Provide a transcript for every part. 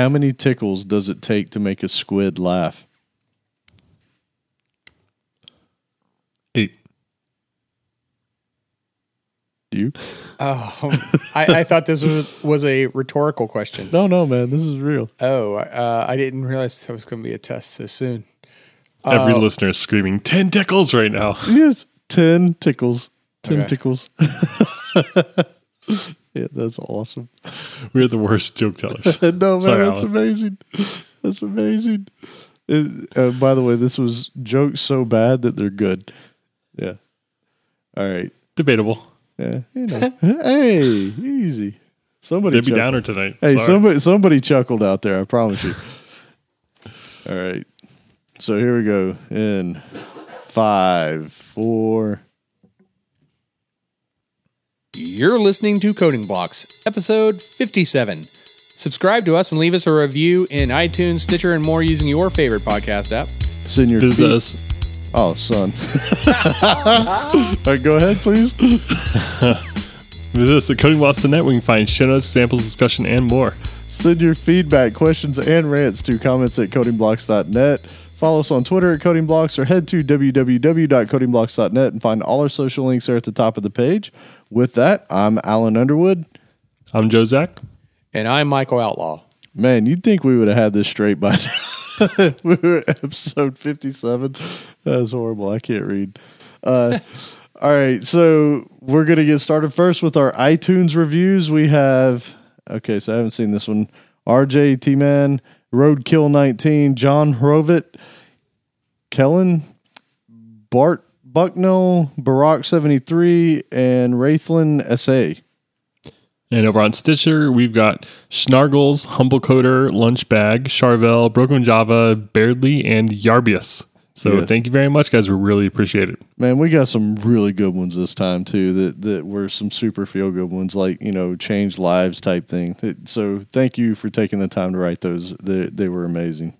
How many tickles does it take to make a squid laugh? Eight. You? Oh, I, I thought this was, was a rhetorical question. No, no, man. This is real. Oh, uh, I didn't realize that was going to be a test so soon. Every listener is screaming 10 tickles right now. Yes. 10 tickles. 10 Okay. tickles. yeah, that's awesome. We're the worst joke tellers. no, man, Sorry, that's Alan. amazing. That's amazing. It- uh, by the way, this was jokes so bad that they're good. Yeah. All right. Debatable. Yeah. You know. hey, easy. Somebody Debbie chuckled. Downer tonight. Hey, Sorry. somebody somebody chuckled out there, I promise you. All right. So here we go. In five, four. You're listening to Coding Blocks, episode 57. Subscribe to us and leave us a review in iTunes, Stitcher, and more using your favorite podcast app. Send your This feet- is. Oh, son. All right, go ahead, please. Visit us at codingblocks.net where you can find show notes, examples, discussion, and more. Send your feedback, questions, and rants to comments at codingblocks.net. Follow us on Twitter at codingblocks or head to www.codingblocks.net and find all our social links there at the top of the page. With that, I'm Alan Underwood. I'm Joe Zack. And I'm Michael Outlaw. Man, you'd think we would have had this straight by now. we were at episode 57. That's horrible. I can't read. Uh, all right. So we're going to get started first with our iTunes reviews. We have, okay, so I haven't seen this one. RJ T Man, Roadkill 19, John Hrovit, Kellen, Bart Bucknell, Barack 73, and Wraithlin SA. And over on Stitcher, we've got Snargles, Humble Coder, Lunchbag, Charvel, Broken Java, Bairdly, and Yarbius. So Yes. thank you very much, guys. We really appreciate it. Man, we got some really good ones this time too. That that were some super feel good ones, like you know, change lives type thing. So thank you for taking the time to write those. They they were amazing.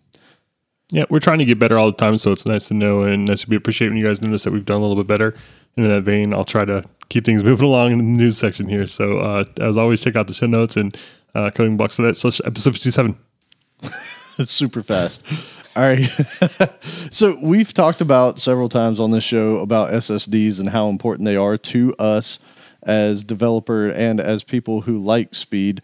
Yeah, we're trying to get better all the time, so it's nice to know and nice to be appreciate when you guys notice that we've done a little bit better. And in that vein, I'll try to keep things moving along in the news section here. So uh, as always, check out the show notes and uh, coding blocks of that slash episode fifty seven. It's super fast. All right. so we've talked about several times on this show about SSDs and how important they are to us as developer and as people who like speed.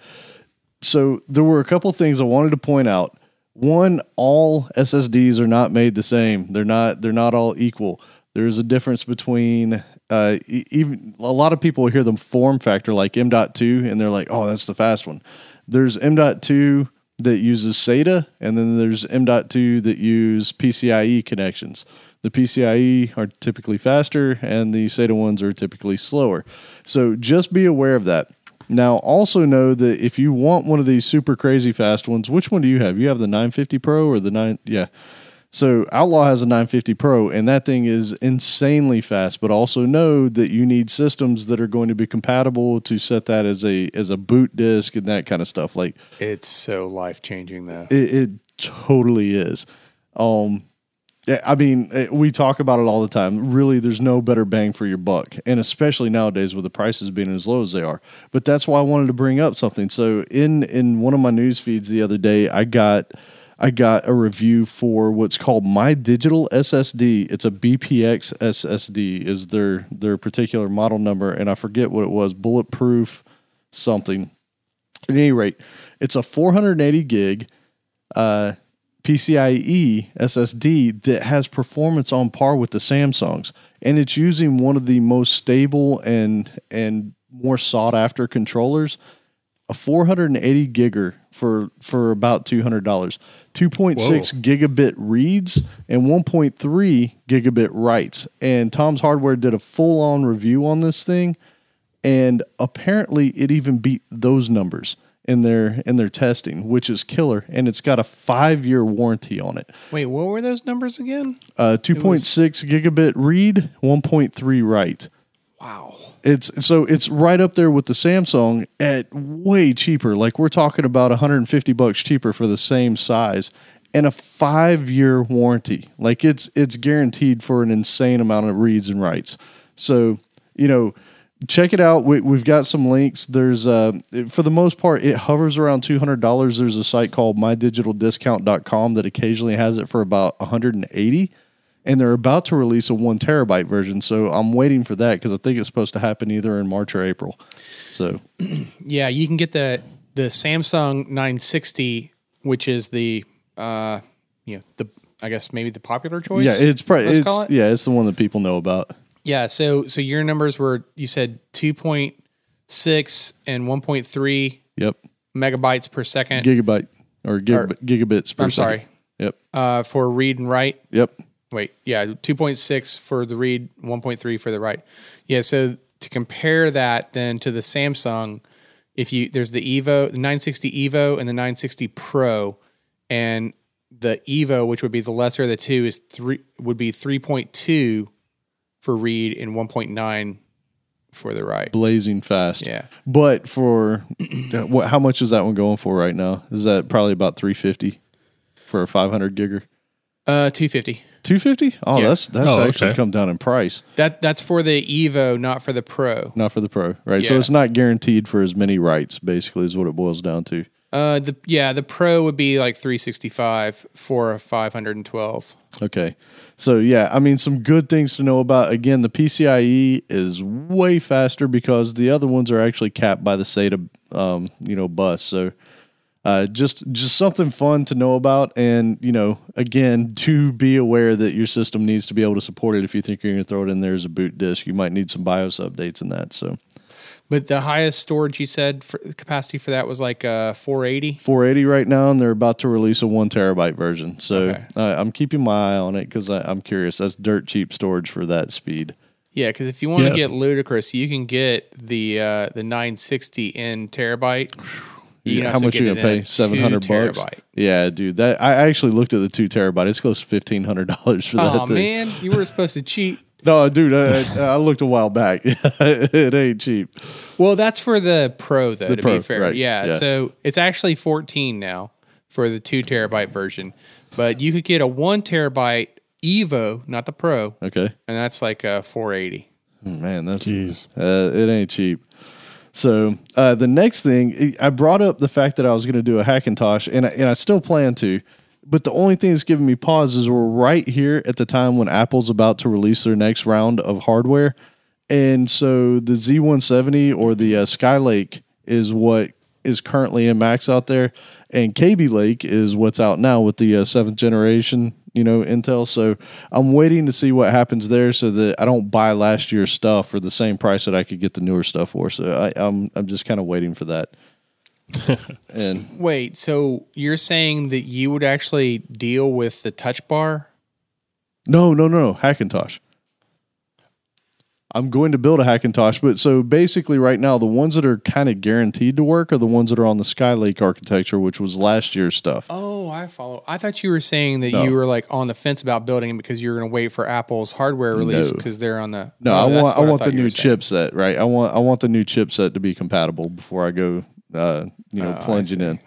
So there were a couple things I wanted to point out. One, all SSDs are not made the same. They're not they're not all equal. There's a difference between uh, even a lot of people hear them form factor like M.2 and they're like, "Oh, that's the fast one." There's M.2 that uses SATA and then there's M.2 that use PCIe connections. The PCIe are typically faster and the SATA ones are typically slower. So just be aware of that. Now, also know that if you want one of these super crazy fast ones, which one do you have? You have the 950 Pro or the 9? Yeah. So Outlaw has a 950 Pro, and that thing is insanely fast. But also know that you need systems that are going to be compatible to set that as a as a boot disk and that kind of stuff. Like It's so life changing, though. it, it totally is. Um, I mean, eh, we talk about it all the time. Really, there's no better bang for your buck, and especially nowadays with the prices being as low as they are. But that's why I wanted to bring up something. So in in one of my news feeds the other day, I got I got a review for what's called My Digital SSD. It's a BPX SSD is their their particular model number, and I forget what it was. Bulletproof something. At any rate, it's a 480 gig uh, PCIe SSD that has performance on par with the Samsungs, and it's using one of the most stable and and more sought after controllers. A 480 gigger for for about two hundred dollars, 2.6 gigabit reads and 1.3 gigabit writes. And Tom's Hardware did a full on review on this thing, and apparently it even beat those numbers in their in their testing, which is killer. And it's got a five year warranty on it. Wait, what were those numbers again? Uh, two point six gigabit read, one point three write. Wow. It's so it's right up there with the Samsung at way cheaper. Like we're talking about 150 bucks cheaper for the same size and a 5-year warranty. Like it's it's guaranteed for an insane amount of reads and writes. So, you know, check it out. We, we've got some links. There's uh, for the most part, it hovers around two hundred dollars. There's a site called mydigitaldiscount.com that occasionally has it for about one hundred and eighty, and they're about to release a one terabyte version. So I'm waiting for that because I think it's supposed to happen either in March or April. So Yeah, you can get the the Samsung 960, which is the uh, you know the I guess maybe the popular choice. yeah, it's probably it's, it. yeah, it's the one that people know about. Yeah, so so your numbers were you said 2.6 and 1.3 Yep, megabytes per second gigabyte or, gigab- gigabits per I'm second. sorry. Yep, uh, for read and write. yep. Wait, yeah, 2.6 for the read, 1.3 for the write. Yeah, so to compare that then to the Samsung, if you there's the Evo, the 960 Evo and the 960 Pro, and the Evo, which would be the lesser of the two, is three would be 3.2 for read and 1.9 for the write. blazing fast. Yeah. But for what? How much is that one going for right now? Is that probably about three fifty for a five hundred gigger? Uh, 250. Two fifty? Oh, Yeah. that's that's Oh, actually okay. come down in price, That that's for the Evo, not for the Pro. not for the pro, right? So it's not guaranteed for as many rights. Basically, is what it boils down to. Uh, the yeah, the Pro would be like 365 for a 512. Okay. So yeah, I mean some good things to know about. Again, the PCIe is way faster because the other ones are actually capped by the SATA um, you know, bus. So uh, just just something fun to know about and you know again to be aware that your system needs to be able to support it if you think you're going to throw it in there as a boot disk you might need some bios updates in that so But the highest storage you said for capacity for that was like uh 480. 480 right now and they're about to release a one terabyte version so Okay. uh, i'm keeping my eye on it because i'm curious that's dirt cheap storage for that speed Yeah, because if you want to Yeah. get ludicrous, you can get the uh the 960 in terabyte. You can how much get you gonna pay? Seven hundred bucks. Yeah, dude. That I actually looked at the two terabyte. It's close to fifteen hundred dollars for that Oh thing. man, you were supposed to cheat. No, dude. I, I looked a while back. it ain't cheap. Well, that's for the Pro though. to Pro, be fair, right, yeah, yeah. So it's actually 14 now for the two terabyte version, but you could get a one terabyte Evo, not the Pro, Okay. and that's like a 480. Man, that's Jeez. uh, it ain't cheap. So uh, the next thing, I brought up the fact that I was going to do a Hackintosh, and I, and I still plan to. But the only thing that's giving me pause is we're right here at the time when Apple's about to release their next round of hardware, and so the Z170 or the uh, Skylake is what is currently in Macs out there, and Kaby Lake is what's out now with the uh, seventh generation, you know, Intel. So I'm waiting to see what happens there, so that I don't buy last year's stuff for the same price that I could get the newer stuff for. So I, I'm I'm just kind of waiting for that. and Wait, so you're saying that you would actually deal with the touch bar? no, no, no, no, Hackintosh. I'm going to build a Hackintosh, but so basically, right now, the ones that are kind of guaranteed to work are the ones that are on the Skylake architecture, which was last year's stuff. Oh, I follow. I thought you were saying that No. you were like on the fence about building it because you're going to wait for Apple's hardware release No. because they're on the. No, Oh, I want I want thought the new chipset, right? I want I want the new chipset to be compatible before I go, uh, you know, Oh, I plunging in.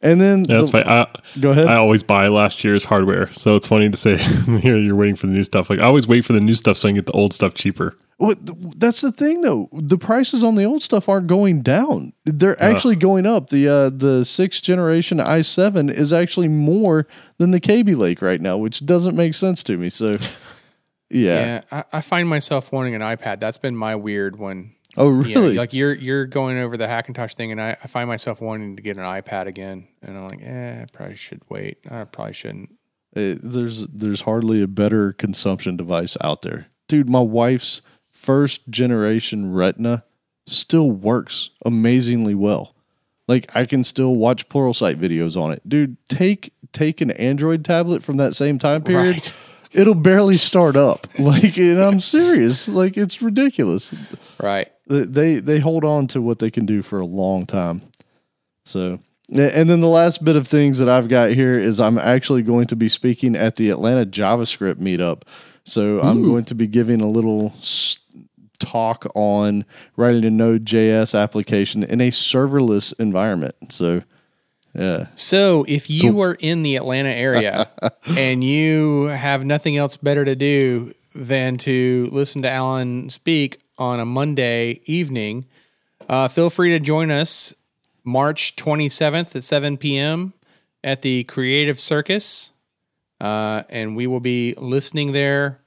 And then Yeah, that's the- fine. I, Go ahead. I always buy last year's hardware, so it's funny to say here you're waiting for the new stuff. Like I always wait for the new stuff so I can get the old stuff cheaper. What, that's the thing, though. The prices on the old stuff aren't going down; they're actually going up. the uh, The sixth generation i7 is actually more than the Kaby Lake right now, which doesn't make sense to me. So, yeah. Yeah, I, I find myself wanting an iPad. That's been my weird one. Oh, really? like you're you're going over the Hackintosh thing, and I, I find myself wanting to get an iPad again, and I'm like, eh, I probably should wait. I probably shouldn't. Uh, there's there's hardly a better consumption device out there, dude. My wife's first generation Retina still works amazingly well. Like I can still watch Pluralsight videos on it, dude. Take take an Android tablet from that same time period. Right. It'll barely start up. Like, and I'm serious. Like, it's ridiculous. Right. They they hold on to what they can do for a long time. So, and then the last bit of things that I've got here is I'm actually going to be speaking at the Atlanta JavaScript meetup. So I'm going to be giving a little talk on writing a Node.js application in a serverless environment. So, yeah, So if you are in the Atlanta area and you have nothing else better to do than to listen to Alan speak on a Monday evening. Uh, feel free to join us March 27th at 7 p.m. at the Creative Circus. Uh, and we will be listening there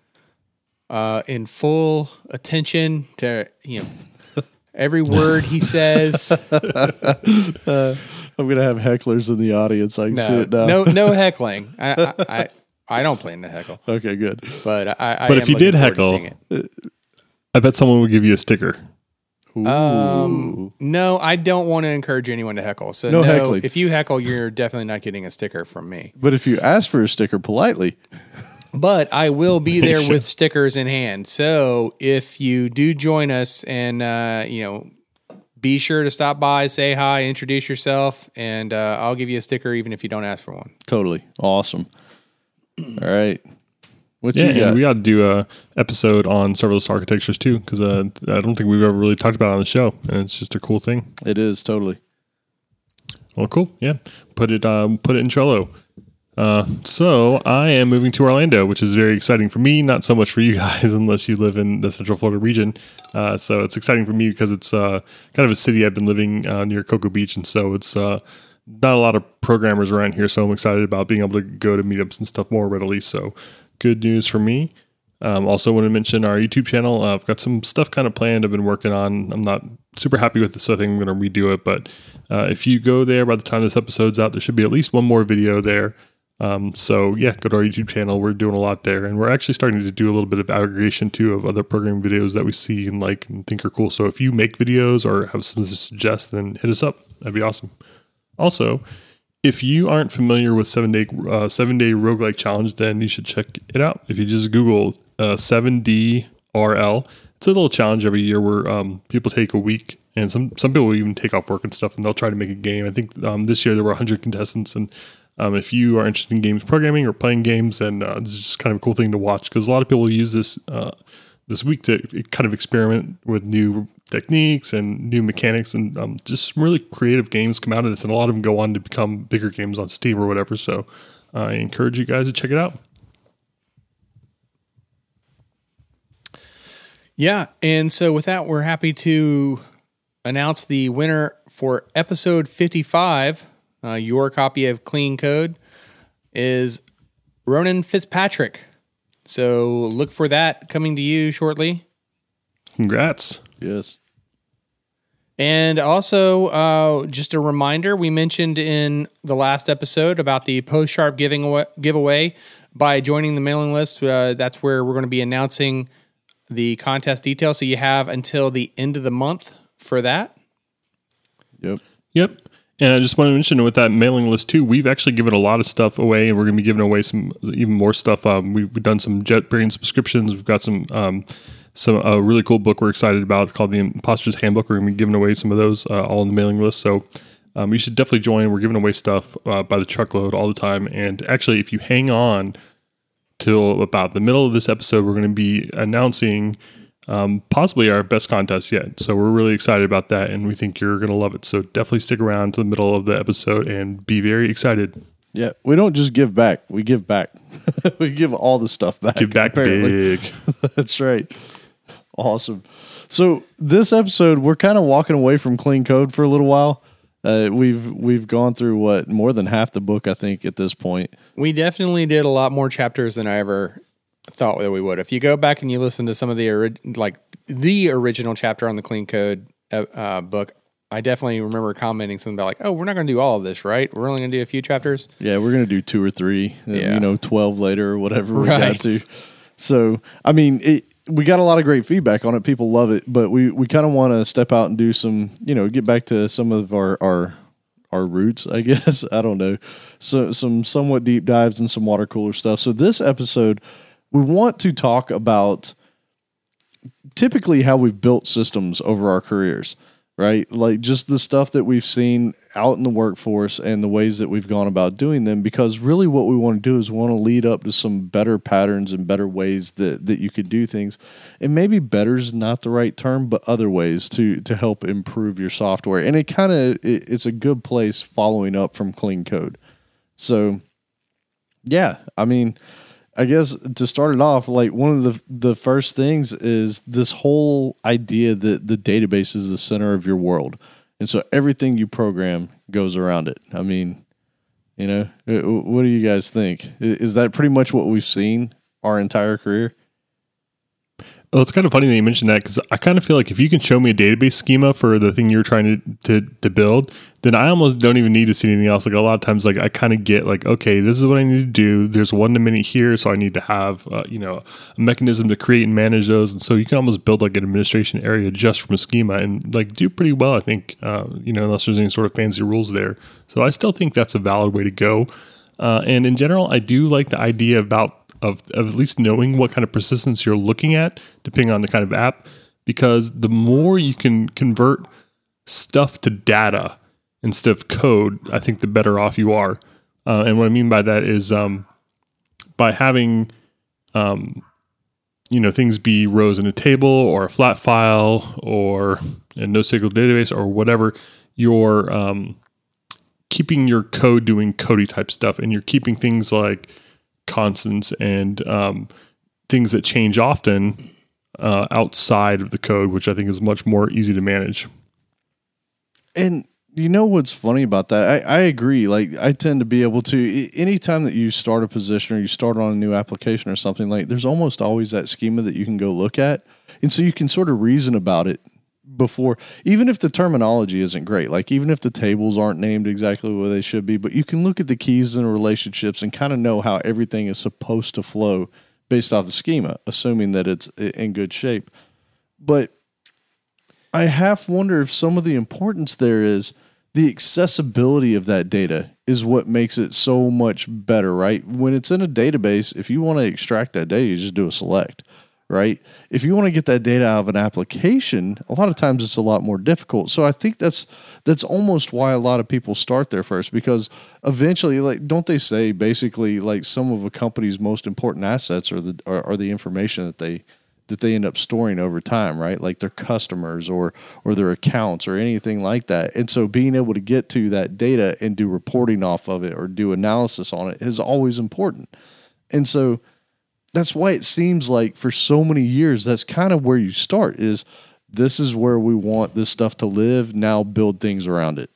uh, in full attention to you know every word he says. I'm gonna have hecklers in the audience. I can see it now. no, no heckling. I, I, I, I don't plan to heckle, Okay, good. but I. I But if you did forward to heckle- it. I bet someone would give you a sticker. Um, no, I don't want to encourage anyone to heckle. So No no, heckling. if you heckle, you're definitely not getting a sticker from me. But if you ask for a sticker politely, But I will be there with stickers in hand. So if you do join us, and uh, you know, be sure to stop by, say hi, introduce yourself, and uh, I'll give you a sticker even if you don't ask for one. totally awesome. All right, what Yeah, and we got to do a episode on serverless architectures too, because uh, I don't think we've ever really talked about it on the show, and it's just a cool thing. it is totally. Well, cool. Yeah, put it um, put it in Trello. Uh, so I am moving to Orlando, which is very exciting for me. Not so much for you guys, unless you live in the Central Florida region. Uh, so it's exciting for me because it's uh, kind of a city I've been living uh, near Cocoa Beach, and so it's uh, not a lot of programmers around here. So I'm excited about being able to go to meetups and stuff more readily. So good news for me. Um, also, want to mention our YouTube channel. Uh, I've got some stuff kind of planned. I've been working on. I'm not super happy with this, so I think I'm going to redo it. But uh, if you go there by the time this episode's out, there should be at least one more video there. Um, so yeah, go to our YouTube channel. We're doing a lot there, and we're actually starting to do a little bit of aggregation too of other programming videos that we see and like and think are cool. So if you make videos or have some to suggest, then hit us up. That'd be awesome. Also, if you aren't familiar with seven day uh, seven day roguelike challenge, then you should check it out. If you just Google uh, seven D RL, it's a little challenge every year where um, people take a week, and some some people even take off work and stuff, and they'll try to make a game. I think um, this year there were 100 contestants, and um, if you are interested in games programming or playing games, then uh, is just kind of a cool thing to watch because a lot of people use this uh, this week to kind of experiment with new techniques and new mechanics and um, just some really creative games come out of this and a lot of them go on to become bigger games on steam or whatever so i encourage you guys to check it out Yeah, and so with that, we're happy to announce the winner for episode 55. Uh, your copy of Clean Code is Ronan Fitzpatrick. So look for that coming to you shortly. congrats Yes. And also, uh, just a reminder we mentioned in the last episode about the PostSharp giving away, giveaway. By joining the mailing list, uh, that's where we're going to be announcing the contest details. So you have until the end of the month for that. Yep. Yep. And I just want to mention with that mailing list too, we've actually given a lot of stuff away, and we're going to be giving away some even more stuff. Um, we've done some JetBrains subscriptions. We've got some um, some a really cool book we're excited about it's called the Imposter's Handbook. We're going to be giving away some of those uh, all on the mailing list. So um, you should definitely join. We're giving away stuff uh, by the truckload all the time. And actually, if you hang on till about the middle of this episode, we're going to be announcing um, possibly our best contest yet. So we're really excited about that, and we think you're going to love it. So definitely stick around to the middle of the episode and be very excited. Yeah. We don't just give back. We give back. we give all the stuff back. Give back apparently. big. That's right. Awesome. So this episode, we're kind of walking away from clean code for a little while. Uh, we've we've gone through what more than half the book, I think, at this point. We definitely did a lot more chapters than I ever thought that we would. If you go back and you listen to some of the ori- like the original chapter on the clean code uh, uh, book, I definitely remember commenting something about like, "Oh, we're not going to do all of this, right? We're only going to do a few chapters." Yeah, we're gonna do two or three. Yeah. You know, twelve later or whatever we Right. got to. So I mean, it, we got a lot of great feedback on it. People love it, but we we kind of want to step out and do some. You know, get back to some of our our our roots, I guess. I don't know. So some somewhat deep dives and some water cooler stuff. So this episode, we want to talk about typically how we've built systems over our careers, right? Like just the stuff that we've seen out in the workforce and the ways that we've gone about doing them. Because really, what we want to do is we want to lead up to some better patterns and better ways that that you could do things. And maybe better is not the right term, but other ways to to help improve your software. And it kind of it, it's a good place following up from clean code. So, yeah, I mean I guess to start it off, like one of the the first things is this whole idea that the database is the center of your world, and so everything you program goes around it. I mean, you know, uh, what do you guys think? Is that pretty much what we've seen our entire career? Well, it's kind of funny that you mentioned that because I kind of feel like if you can show me a database schema for the thing you're trying to, to to build, then I almost don't even need to see anything else. Like a lot of times, like I kind of get like, okay, this is what I need to do. There's one to many here, so I need to have uh, you know a mechanism to create and manage those, and so you can almost build like an administration area just from a schema and like do pretty well. I think uh, you know unless there's any sort of fancy rules there. So I still think that's a valid way to go. Uh, and in general, I do like the idea about of, of at least knowing what kind of persistence you're looking at, depending on the kind of app, because the more you can convert stuff to data instead of code, I think the better off you are. Uh, and what I mean by that is um, by having um, you know things be rows in a table or a flat file or a NoSQL database or whatever, you're um, keeping your code doing cody type stuff, and you're keeping things like constants and um, things that change often uh, outside of the code, which I think is much more easy to manage. And you know what's funny about that? I, I agree. Like I tend to be able to anytime that you start a position or you start on a new application or something like there's almost always that schema that you can go look at. And so you can sort of reason about it before even if the terminology isn't great, like even if the mm-hmm. tables aren't named exactly where they should be, but you can look at the keys and relationships and kind of know how everything is supposed to flow based off the schema, assuming that it's in good shape. But I half wonder if some of the importance there is the accessibility of that data is what makes it so much better, right? When it's in a database, if you want to extract that data, you just do a select, right? If you want to get that data out of an application, a lot of times it's a lot more difficult. So I think that's that's almost why a lot of people start there first because eventually like don't they say basically like some of a company's most important assets are the are, are the information that they that they end up storing over time, right? Like their customers or or their accounts or anything like that. And so being able to get to that data and do reporting off of it or do analysis on it is always important. And so that's why it seems like for so many years that's kind of where you start is this is where we want this stuff to live, now build things around it.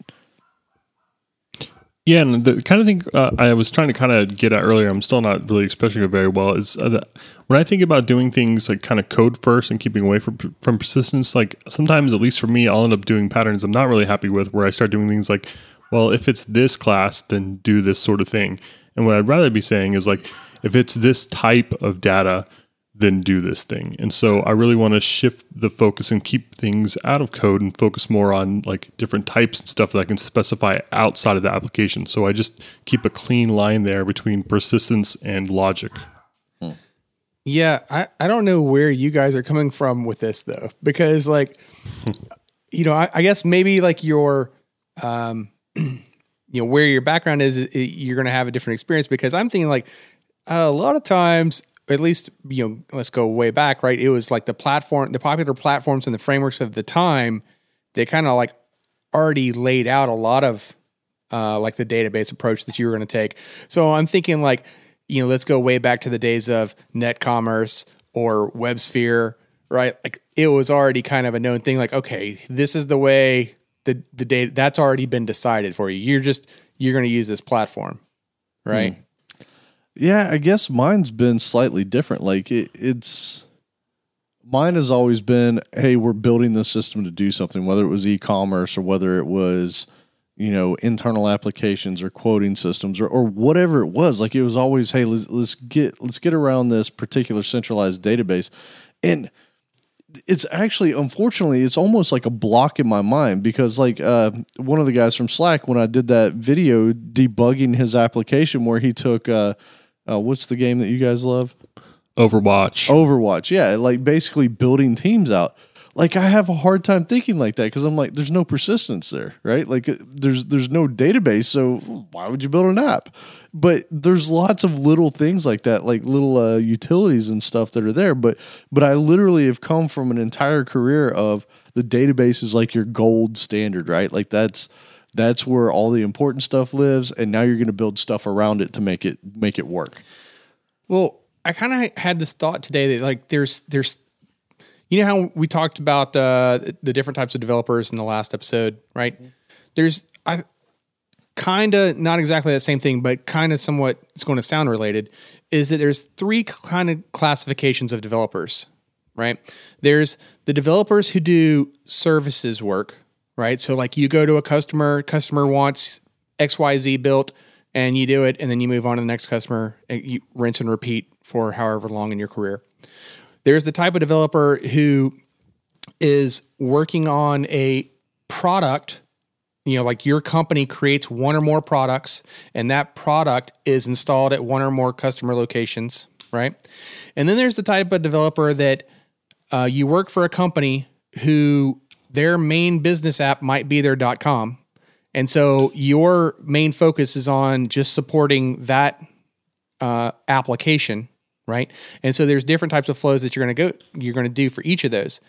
Yeah, and the kind of thing uh, I was trying to kind of get at earlier, I'm still not really expressing it very well. Is uh, that when I think about doing things like kind of code first and keeping away from from persistence, like sometimes, at least for me, I'll end up doing patterns I'm not really happy with, where I start doing things like, well, if it's this class, then do this sort of thing. And what I'd rather be saying is like, if it's this type of data, then do this thing. And so I really want to shift the focus and keep things out of code and focus more on like different types and stuff that I can specify outside of the application. So I just keep a clean line there between persistence and logic. Yeah, I, I don't know where you guys are coming from with this though, because like, you know, I, I guess maybe like your, um, you know, where your background is, it, you're going to have a different experience. Because I'm thinking like a lot of times, at least you know, let's go way back, right? It was like the platform, the popular platforms and the frameworks of the time. They kind of like already laid out a lot of uh, like the database approach that you were going to take. So I'm thinking like, you know, let's go way back to the days of net commerce or WebSphere, right? Like it was already kind of a known thing. Like, okay, this is the way the the data that's already been decided for you. You're just you're going to use this platform, right? Yeah, I guess mine's been slightly different. Like it, it's mine has always been, hey, we're building this system to do something, whether it was e-commerce or whether it was, you know, internal applications or quoting systems or, or whatever it was. Like it was always, hey, let's let's get let's get around this particular centralized database. And it's actually unfortunately it's almost like a block in my mind because like uh, one of the guys from slack when i did that video debugging his application where he took uh, uh, what's the game that you guys love? Overwatch. overwatch yeah like basically building teams out. Like i have a hard time thinking like that because i'm like there's no persistence there right? Like there's there's no database so why would you build an app? But there's lots of little things like that like little uh, utilities and stuff that are there but but i literally have come from an entire career of the database is like your gold standard right? Like that's that's where all the important stuff lives and now you're going to build stuff around it to make it make it work Well, I kind of had this thought today that like there's there's you know how we talked about uh, the different types of developers in the last episode, right? There's I kind of not exactly the same thing, but kind of somewhat it's going to sound related. Is that there's three kind of classifications of developers, right? There's the developers who do services work, right? So like you go to a customer, customer wants XYZ built and you do it and then you move on to the next customer and you rinse and repeat for however long in your career. There's the type of developer who is working on a product you know like your company creates one or more products and that product is installed at one or more customer locations right and then there's the type of developer that uh, you work for a company who their main business app might be their com. And so your main focus is on just supporting that uh, application right? And so there's different types of flows that you're going to go you're going to do for each of those.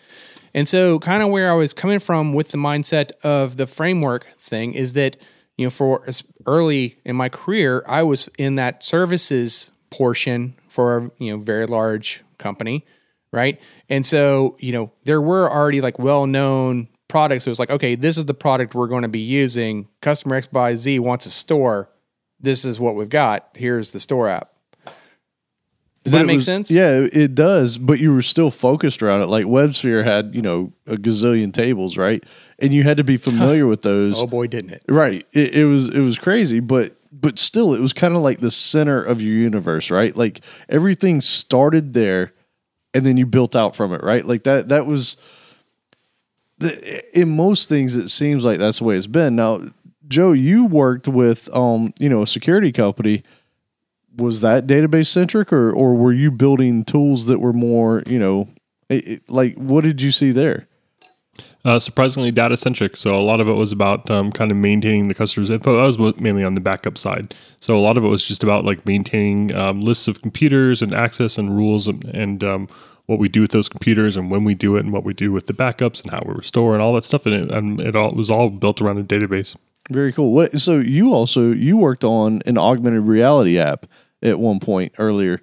And so, kind of where I was coming from with the mindset of the framework thing is that, you know, for early in my career, I was in that services portion for a, you know, very large company, right? And so, you know, there were already like well known products. It was like, okay, this is the product we're going to be using. Customer X by Z wants a store. This is what we've got. Here's the store app. Does but that make was, sense? Yeah, it does. But you were still focused around it. Like WebSphere had, you know, a gazillion tables, right? And you had to be familiar with those. Oh boy, didn't it? Right. It, it was it was crazy, but but still, it was kind of like the center of your universe, right? Like everything started there, and then you built out from it, right? Like that. That was. The, in most things, it seems like that's the way it's been. Now, Joe, you worked with, um, you know, a security company was that database centric or or were you building tools that were more you know it, it, like what did you see there uh, surprisingly data centric. So a lot of it was about um, kind of maintaining the customer's info. I was mainly on the backup side. So a lot of it was just about like maintaining um, lists of computers and access and rules and, and um, what we do with those computers and when we do it and what we do with the backups and how we restore and all that stuff. And it, and it all it was all built around a database. Very cool. What, so you also you worked on an augmented reality app at one point earlier.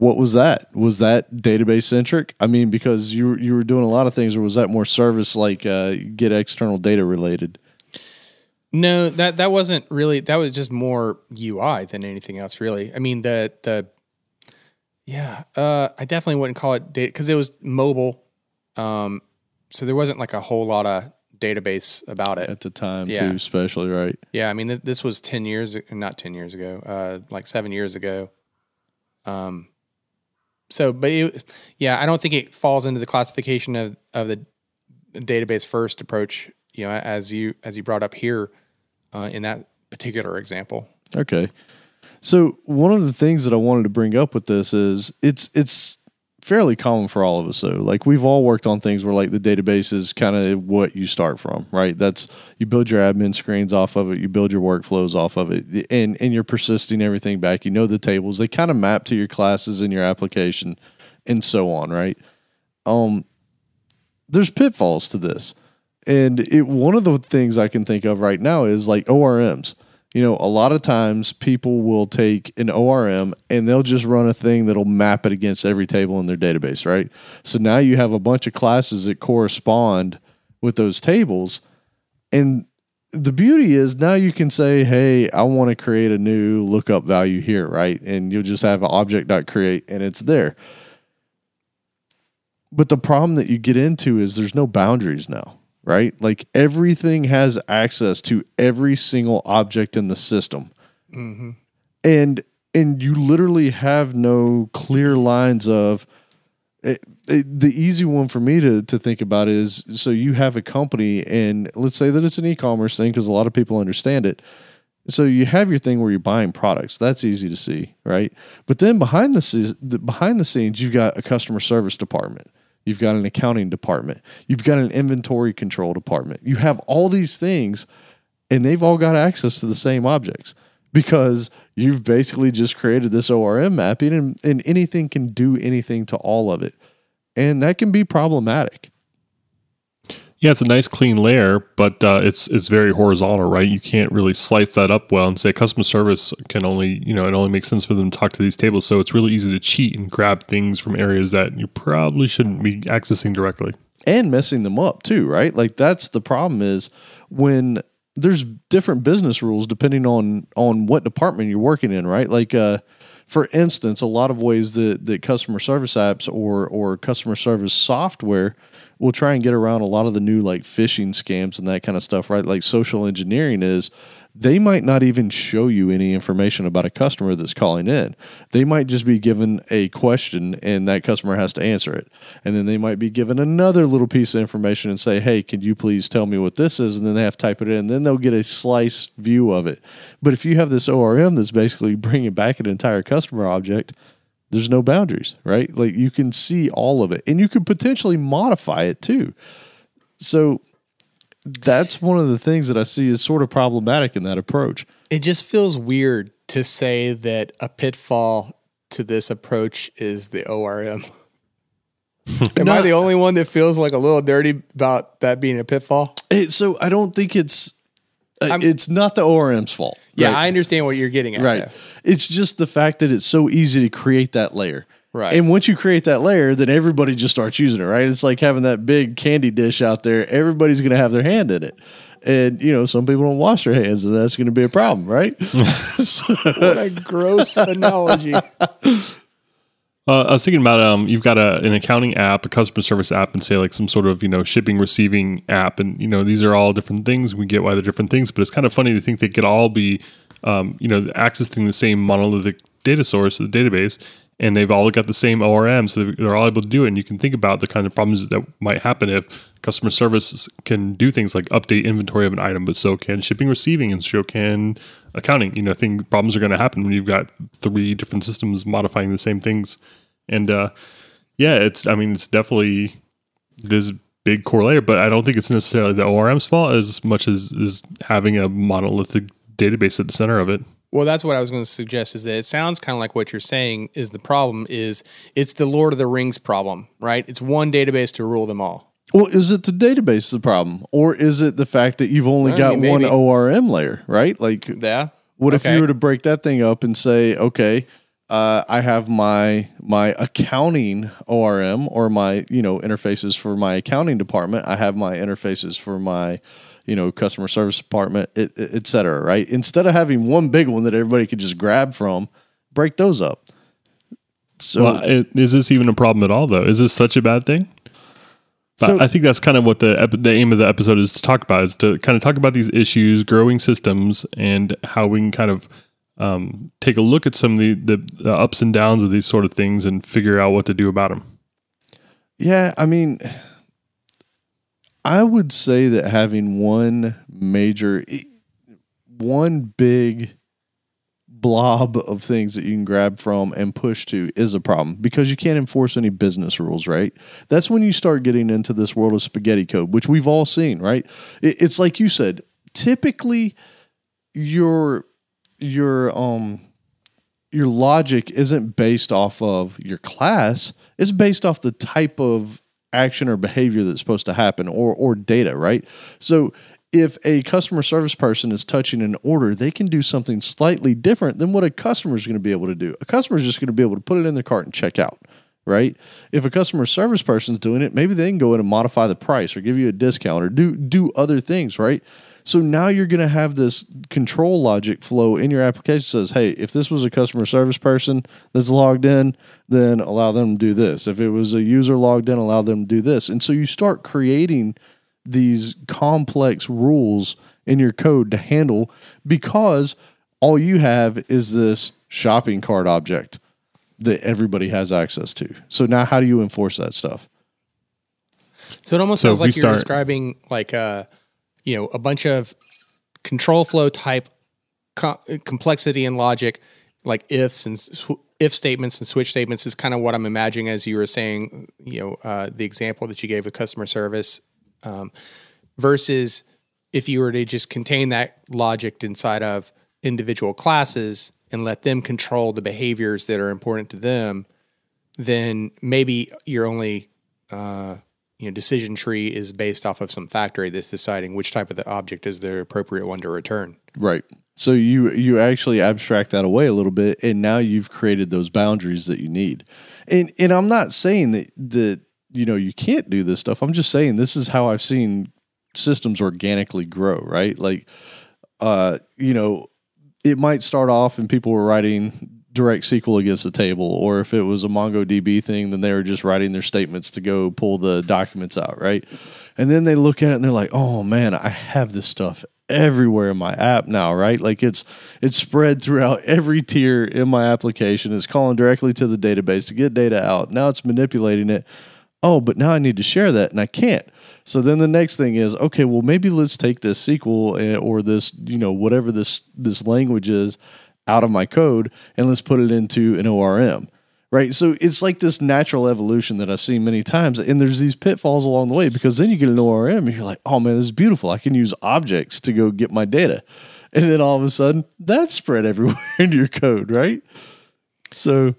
What was that? Was that database centric? I mean, because you you were doing a lot of things, or was that more service like uh, get external data related? No, that that wasn't really. That was just more UI than anything else, really. I mean, the the yeah, uh, I definitely wouldn't call it data because it was mobile. Um, so there wasn't like a whole lot of database about it at the time yeah. too, especially right. Yeah, I mean th- this was ten years, not ten years ago, uh, like seven years ago. Um, so, but it, yeah, I don't think it falls into the classification of of the database first approach. You know, as you as you brought up here uh, in that particular example. Okay. So one of the things that I wanted to bring up with this is it's it's fairly common for all of us though. Like we've all worked on things where like the database is kind of what you start from right? That's you build your admin screens off of it you build your workflows off of it and and you're persisting everything back. You know the tables they kind of map to your classes in your application and so on right? Um there's pitfalls to this and it one of the things i can think of right now is like orms you know, a lot of times people will take an ORM and they'll just run a thing that'll map it against every table in their database, right? So now you have a bunch of classes that correspond with those tables. And the beauty is now you can say, hey, I want to create a new lookup value here, right? And you'll just have an object.create and it's there. But the problem that you get into is there's no boundaries now right? Like everything has access to every single object in the system. Mm-hmm. And and you literally have no clear lines of it, it, the easy one for me to, to think about is so you have a company and let's say that it's an e-commerce thing because a lot of people understand it so you have your thing where you're buying products that's easy to see right but then behind the, behind the scenes you've got a customer service department You've got an accounting department. You've got an inventory control department. You have all these things, and they've all got access to the same objects because you've basically just created this ORM mapping, and, and anything can do anything to all of it. And that can be problematic. Yeah, it's a nice clean layer, but uh, it's it's very horizontal, right? You can't really slice that up well and say customer service can only you know it only makes sense for them to talk to these tables. So it's really easy to cheat and grab things from areas that you probably shouldn't be accessing directly. and messing them up too, right? Like that's the problem is when there's different business rules depending on on what department you're working in, right? Like uh for instance, a lot of ways that, that customer service apps or or customer service software will try and get around a lot of the new like phishing scams and that kind of stuff, right? Like social engineering is they might not even show you any information about a customer that's calling in. They might just be given a question and that customer has to answer it. And then they might be given another little piece of information and say, hey, can you please tell me what this is? And then they have to type it in. Then they'll get a slice view of it. But if you have this ORM that's basically bringing back an entire customer object, there's no boundaries, right? Like you can see all of it and you could potentially modify it too. So that's one of the things that I see is sort of problematic in that approach. It just feels weird to say that a pitfall to this approach is the ORM. Am I the only one that feels like a little dirty about that being a pitfall? It, so I don't think it's uh, it's not the ORM's fault. Yeah, right? I understand what you're getting at. right. though. It's just the fact that it's so easy to create that layer. Right. And once you create that layer, then everybody just starts using it, right? It's like having that big candy dish out there. Everybody's going to have their hand in it. And, you know, some people don't wash their hands, and that's going to be a problem, right? What a gross analogy. Uh, I was thinking about um, you've got a, an accounting app, a customer service app, and say like some sort of you know shipping receiving app, and you know these are all different things. We get why they're different things, but it's kind of funny to think they could all be um, you know accessing the same monolithic data source, the database, and they've all got the same ORM, so they're- all able to do it. And you can think about the kind of problems that might happen if customer service can do things like update inventory of an item, but so can shipping receiving, and so can accounting. You know, think problems are going to happen when you've got three different systems modifying the same things. And uh, yeah, it's I mean it's definitely this big core layer, but I don't think it's necessarily the ORM's fault as much as is having a monolithic database at the center of it. Well, that's what I was going to suggest is that it sounds kind of like what you're saying is the problem is it's the Lord of the Rings problem, right? It's one database to rule them all. well, is it the database the problem? Or is it the fact that you've only I got mean, one. ORM layer, right? Like, Yeah. What if you were to break that thing up and say, okay, uh, I have my my accounting ORM or my you know interfaces for my accounting department. I have my interfaces for my you know customer service department, et, et et cetera. Right? Instead of having one big one that everybody could just grab from, break those up. So Well, is this even a problem at all, though? Is this such a bad thing? But So- I think that's kind of what the ep- the aim of the episode is to talk about is to kind of talk about these issues, growing systems, and how we can kind of um, take a look at some of the, the, the ups and downs of these sort of things and figure out what to do about them. Yeah, I mean, I would say that having one major, one big blob of things that you can grab from and push to is a problem because you can't enforce any business rules, right? That's when you start getting into this world of spaghetti code, which we've all seen, right? It's like you said, typically your your um your logic isn't based off of your class it's based off the type of action or behavior that's supposed to happen or or data right? So if a customer service person is touching an order they can do something slightly different than what a customer is going to be able to do. A customer is just going to be able to put it in their cart and check out right? If a customer service person's doing it maybe they can go in and modify the price or give you a discount or do do other things right so now you're going to have this control logic flow in your application says, hey, if this was a customer service person that's logged in, then allow them to do this. If it was a user logged in, allow them to do this. And so you start creating these complex rules in your code to handle because all you have is this shopping cart object that everybody has access to. So now how do you enforce that stuff? So it almost So sounds like you're start- describing like uh you know a bunch of control flow type co- complexity and logic, like ifs and sw- if statements and switch statements is kind of what I'm imagining as you were saying. You know, uh, the example that you gave of customer service um, versus if you were to just contain that logic inside of individual classes and let them control the behaviors that are important to them, then maybe you're only uh, you know decision tree is based off of some factory that's deciding which type of the object is the appropriate one to return. Right. So you you actually abstract that away a little bit, and now you've created those boundaries that you need. And and I'm not saying that that you know you can't do this stuff. I'm just saying this is how I've seen systems organically grow. Right. Like, uh, you know, it might start off and people were writing direct SQL against the table, or if it was a MongoDB thing, then they were just writing their statements to go pull the documents out, right? And then they look at it and they're like, "Oh man, I have this stuff everywhere in my app now, right? Like it's it's spread throughout every tier in my application. It's calling directly to the database to get data out. Now it's manipulating it. Oh, but now I need to share that and I can't. So then the next thing is, okay, well maybe let's take this SQL eh, or this, you know, whatever this this language is out of my code and let's put it into an ORM right? So it's like this natural evolution that I've seen many times, and there's these pitfalls along the way because then you get an ORM and you're like, oh man, this is beautiful. I can use objects to go get my data, and then all of a sudden that's spread everywhere into your code, right? So.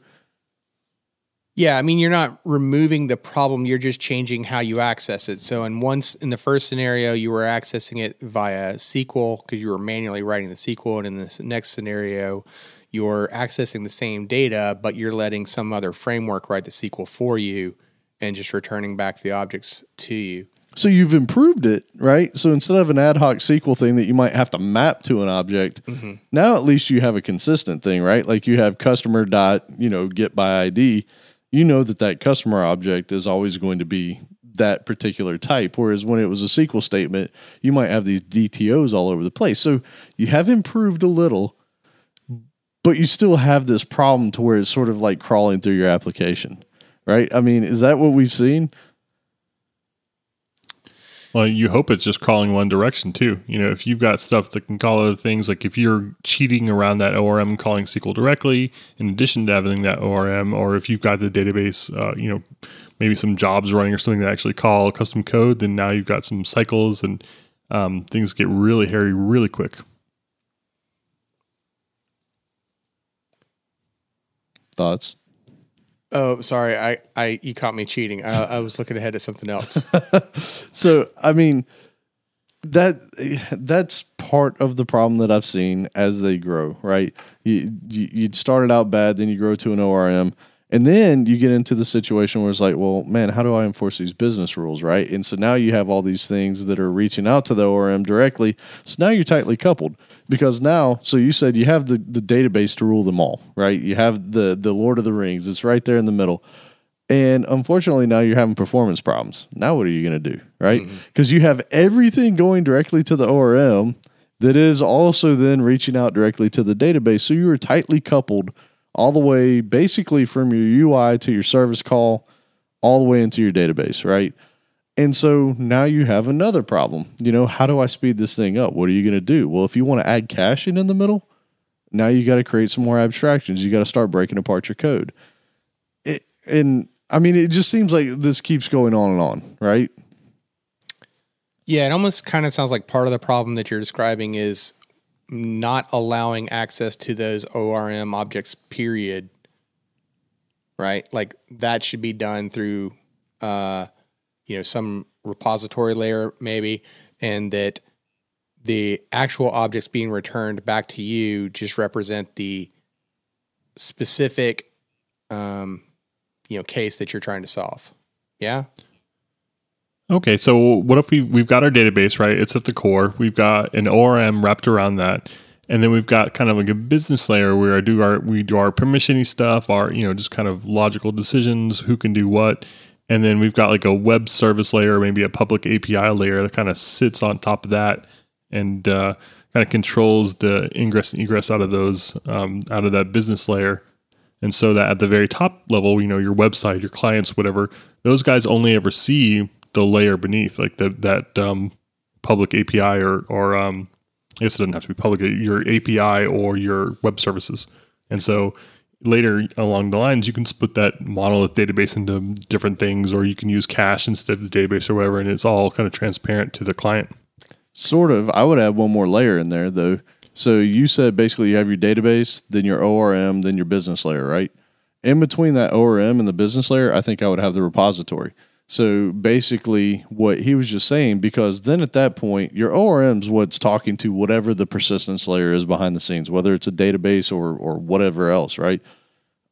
Yeah, I mean you're not removing the problem, you're just changing how you access it. So in once in the first scenario you were accessing it via SQL because you were manually writing the SQL and in this next scenario you're accessing the same data, but you're letting some other framework write the SQL for you and just returning back the objects to you. So you've improved it, right? So instead of an ad hoc SQL thing that you might have to map to an object, mm-hmm. now at least you have a consistent thing, right? Like you have customer dot, you know, get by ID. You know that that customer object is always going to be that particular type. Whereas when it was a SQL statement, you might have these DTOs all over the place. So you have improved a little, but you still have this problem to where it's sort of like crawling through your application, right? I mean, is that what we've seen? Well, you hope it's just crawling one direction too. You know, if you've got stuff that can call other things, like if you're cheating around that ORM calling SQL directly, in addition to having that ORM, or if you've got the database, uh, you know, maybe some jobs running or something that actually call custom code, then now you've got some cycles and um, things get really hairy really quick. Thoughts? Oh, sorry. I, I you caught me cheating. I, I was looking ahead at something else. so, I mean, that that's part of the problem that I've seen as they grow. Right? You you would started out bad, then you grow to an ORM. And then you get into the situation where it's like, well, man, how do I enforce these business rules, right? And so now you have all these things that are reaching out to the ORM directly. So now you're tightly coupled because now, so you said you have the, the database to rule them all, right? You have the the Lord of the Rings. It's right there in the middle. And unfortunately, now you're having performance problems. Now, what are you going to do, right? Because mm-hmm. you have everything going directly to the ORM that is also then reaching out directly to the database. So you are tightly coupled all the way basically from your UI to your service call, all the way into your database, right? And so now you have another problem. You know, how do I speed this thing up? What are you going to do? Well, if you want to add caching in the middle, now you got to create some more abstractions. You got to start breaking apart your code. It, and I mean, it just seems like this keeps going on and on, right? Yeah, it almost kind of sounds like part of the problem that you're describing is not allowing access to those ORM objects, period. Right? Like that should be done through, uh, you know, some repository layer, maybe, and that the actual objects being returned back to you just represent the specific, um, you know, case that you're trying to solve. Yeah. Okay, so what if we we've got our database right? It's at the core. We've got an ORM wrapped around that, and then we've got kind of like a business layer where I do our we do our permissioning stuff, our you know just kind of logical decisions, who can do what, and then we've got like a web service layer, maybe a public API layer that kind of sits on top of that and uh, kind of controls the ingress and egress out of those um, out of that business layer. And so that at the very top level, you know, your website, your clients, whatever, those guys only ever see the layer beneath, like the, that um, public API or or um, I guess it doesn't have to be public, your API or your web services. And so later along the lines, you can split that monolith database into different things, or you can use cache instead of the database or whatever, and it's all kind of transparent to the client. Sort of. I would add one more layer in there though. So you said basically you have your database, then your ORM, then your business layer, right? In between that ORM and the business layer, I think I would have the repository. So basically, what he was just saying, because then at that point, your ORM's what's talking to whatever the persistence layer is behind the scenes, whether it's a database or or whatever else, right?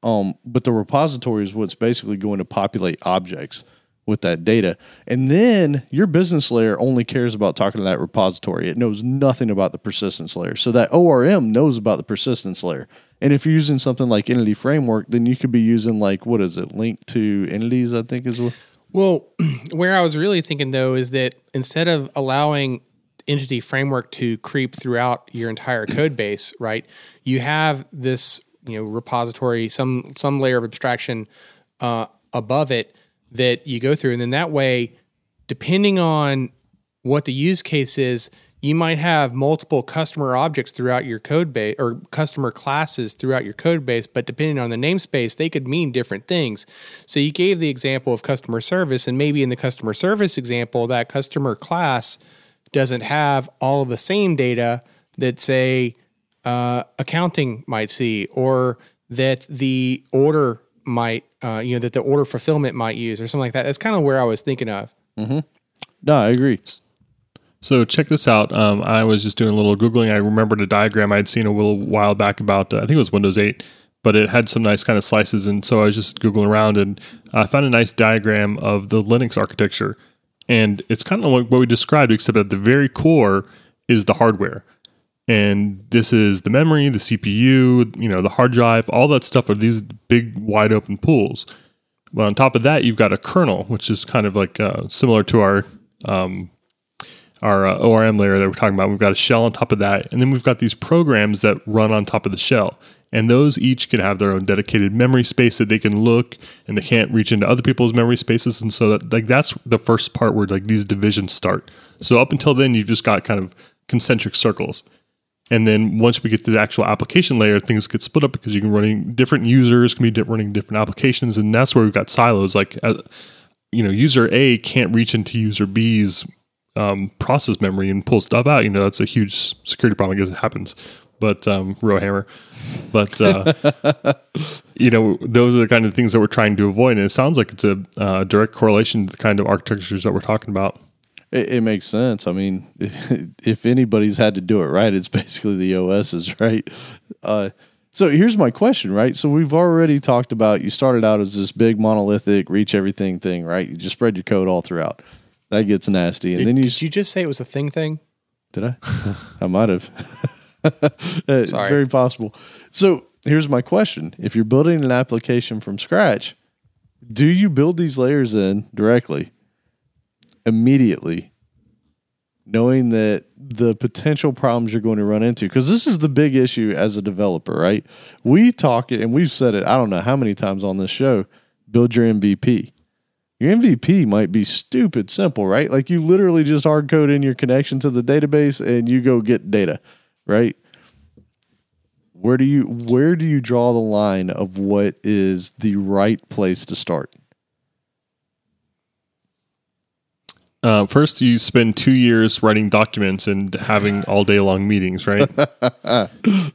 Um, but the repository is what's basically going to populate objects with that data. And then your business layer only cares about talking to that repository. It knows nothing about the persistence layer. So that ORM knows about the persistence layer. And if you're using something like Entity Framework, then you could be using like what is it, LINQ to entities, I think is what Well, where I was really thinking though is that instead of allowing entity framework to creep throughout your entire code base, right? You have this, you know, repository, some some layer of abstraction uh, above it that you go through, and then that way, depending on what the use case is, you might have multiple customer objects throughout your code base or customer classes throughout your code base, but depending on the namespace, they could mean different things. So you gave the example of customer service, and maybe in the customer service example, that customer class doesn't have all of the same data that, say, uh, accounting might see, or that the order might, uh, you know, that the order fulfillment might use, or something like that. That's kind of where I was thinking of. No, I agree. So check this out. Um, I was just doing a little googling. I remembered a diagram I had seen a little while back about uh, I think it was Windows 8, but it had some nice kind of slices. And so I was just googling around and I found a nice diagram of the Linux architecture. And it's kind of like what we described, except at the very core is the hardware. And this is the memory, the CPU, you know, the hard drive, all that stuff are these big wide open pools. Well, on top of that, you've got a kernel, which is kind of like uh, similar to our our uh, ORM layer that we're talking about. We've got a shell on top of that, and then we've got these programs that run on top of the shell. And those each can have their own dedicated memory space that they can look, and they can't reach into other people's memory spaces. And so that like that's the first part where like these divisions start. So up until then, you've just got kind of concentric circles. And then once we get to the actual application layer, things get split up because you can running different users can be running different applications, and that's where we've got silos. Like, uh, you know, user A can't reach into user B's um, process memory and pull stuff out. You know, that's a huge security problem. Guess it happens, but um, Rowhammer. But uh, you know, those are the kind of things that we're trying to avoid, and it sounds like it's a uh, direct correlation to the kind of architectures that we're talking about. It, it makes sense. I mean, if anybody's had to do it right, it's basically the OSs, right? Uh, so here's my question, right? So we've already talked about you started out as this big monolithic reach everything thing, right? You just spread your code all throughout. That gets nasty, and Did, then you, did you just say it was a thing thing? did I? I might have. it's Sorry. very possible. So here's my question: If you're building an application from scratch, do you build these layers in directly, immediately, knowing that the potential problems you're going to run into? Because this is the big issue as a developer, right? We talk it, and we've said it. I don't know how many times on this show. Build your MVP. Your MVP might be stupid simple, right? Like you literally just hard code in your connection to the database and you go get data, right? Where do you where do you draw the line of what is the right place to start? Uh, first, you spend two years writing documents and having all day long meetings, right?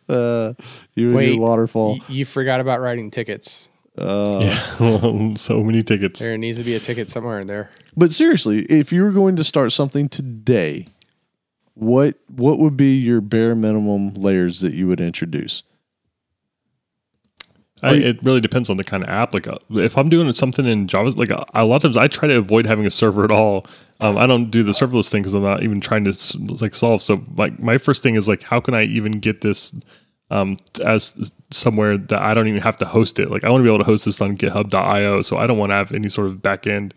Uh, you and Wait, your waterfall. Y- you forgot about writing tickets. Yeah, so many tickets. There needs to be a ticket somewhere in there. But seriously, if you were going to start something today, what what would be your bare minimum layers that you would introduce? I, it really depends on the kind of app. Like, uh, if I'm doing something in Java, like uh, a lot of times I try to avoid having a server at all. Um, I don't do the serverless thing because I'm not even trying to like solve. So, like, my first thing is like, how can I even get this um, as somewhere that I don't even have to host it? Like, I want to be able to host this on GitHub.io, so I don't want to have any sort of backend.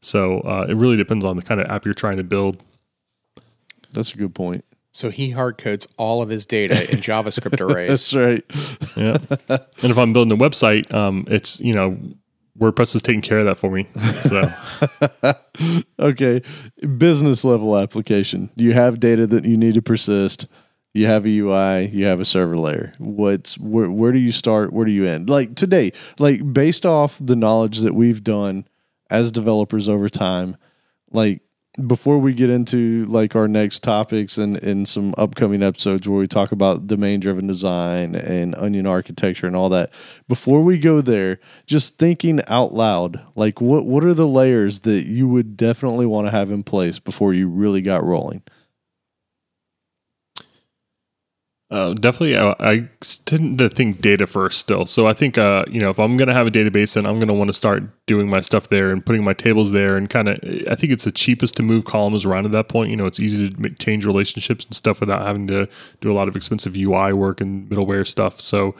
So, uh, it really depends on the kind of app you're trying to build. That's a good point. So he hard codes all of his data in JavaScript arrays. That's right. Yeah. and if I'm building a website, um, it's you know WordPress is taking care of that for me. So. Okay, business level application. Do you have data that you need to persist. You have a UI. You have a server layer. What's where? Where do you start? Where do you end? Like today, like based off the knowledge that we've done as developers over time, like before we get into like our next topics and in some upcoming episodes where we talk about domain driven design and onion architecture and all that before we go there just thinking out loud like what what are the layers that you would definitely want to have in place before you really got rolling Uh, definitely, I, I tend to think data first still. So I think, uh, you know, if I'm going to have a database, then I'm going to want to start doing my stuff there and putting my tables there, and kind of. I think it's the cheapest to move columns around at that point. You know, it's easy to make, change relationships and stuff without having to do a lot of expensive UI work and middleware stuff. So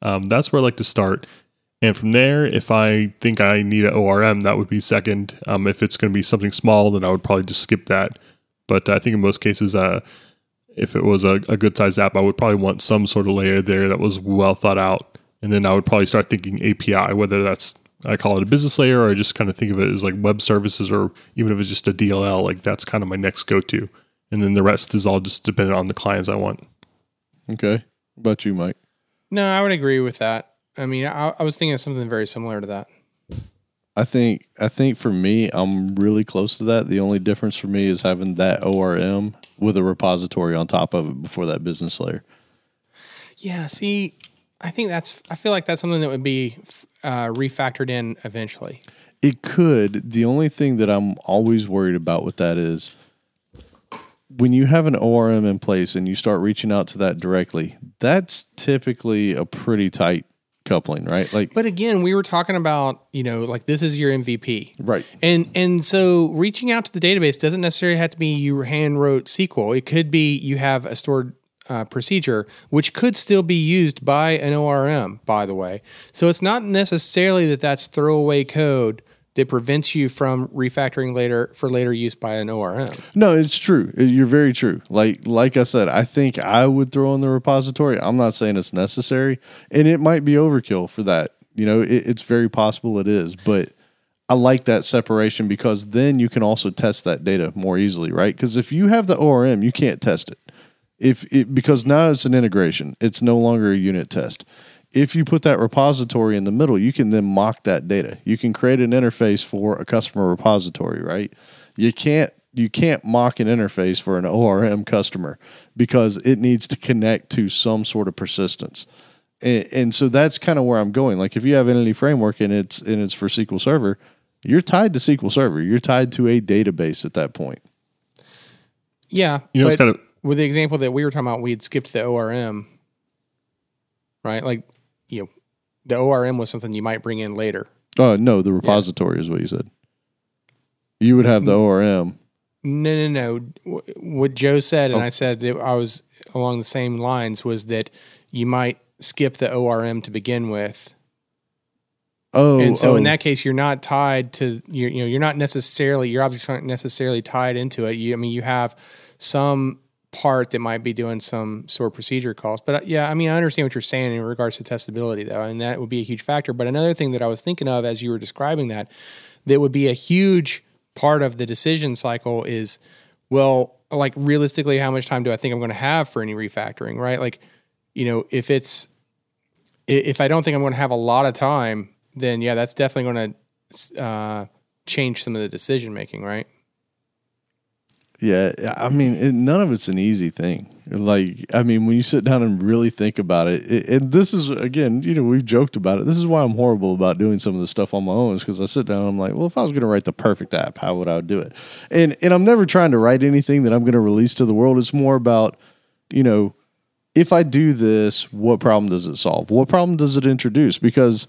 um, that's where I like to start. And from there, if I think I need an ORM, that would be second. Um, if it's going to be something small, then I would probably just skip that. But I think in most cases, uh, if it was a, a good sized app, I would probably want some sort of layer there that was well thought out. And then I would probably start thinking API, whether that's I call it a business layer or I just kind of think of it as like web services or even if it's just a DLL, like that's kind of my next go to. And then the rest is all just dependent on the clients I want. okay what about you mike No, I would agree with that. I mean, I, I was thinking of something very similar to that. I think I think for me, I'm really close to that. The only difference for me is having that ORM with a repository on top of it before that business layer. Yeah, see, I think that's, I feel like that's something that would be uh, refactored in eventually. It could. The only thing that I'm always worried about with that is when you have an ORM in place and you start reaching out to that directly, that's typically a pretty tight coupling, right? Like, But again, we were talking about, you know, like this is your MVP. right. And and so reaching out to the database doesn't necessarily have to be you hand wrote SQL. It could be you have a stored uh, procedure, which could still be used by an ORM, by the way. So it's not necessarily that that's throwaway code that prevents you from refactoring later for later use by an ORM. No, it's true. You're very true. Like like I said, I think I would throw in the repository. I'm not saying it's necessary, and it might be overkill for that. You know, it, it's very possible it is, but I like that separation because then you can also test that data more easily, right? Because if you have the ORM, you can't test it. If it because now it's an integration, it's no longer a unit test. If you put that repository in the middle, you can then mock that data. You can create an interface for a customer repository, right? You can't you can't mock an interface for an ORM customer because it needs to connect to some sort of persistence. And, and so that's kind of where I'm going. Like if you have Entity Framework and it's and it's for SQL Server, you're tied to SQL Server. You're tied to a database at that point. Yeah. You know, it's kind of with the example that we were talking about, we had skipped the ORM, right? Like, you know, the ORM was something you might bring in later. Uh, no, the repository is what you said. You would have the ORM. No, no, no. What Joe said, and I said that I was along the same lines, was that you might skip the ORM to begin with, Oh, and so in oh. that case, you're not tied to you're, you know you're not necessarily your objects aren't necessarily tied into it. You, I mean, you have some part that might be doing some sort of procedure calls, but uh, yeah, I mean, I understand what you're saying in regards to testability, though, and that would be a huge factor. But another thing that I was thinking of as you were describing that, that would be a huge part of the decision cycle is, well, like realistically, how much time do I think I'm going to have for any refactoring, right? Like, you know, if it's if I don't think I'm going to have a lot of time, then yeah, that's definitely going to uh, change some of the decision making, right? Yeah, I mean, it, none of it's an easy thing. Like, I mean, when you sit down and really think about it, it, and this is again, you know, we've joked about it. This is why I'm horrible about doing some of the stuff on my own, is because I sit down and I'm like, well, if I was going to write the perfect app, how would I do it? And and I'm never trying to write anything that I'm going to release to the world. It's more about, you know, if I do this, what problem does it solve? What problem does it introduce? Because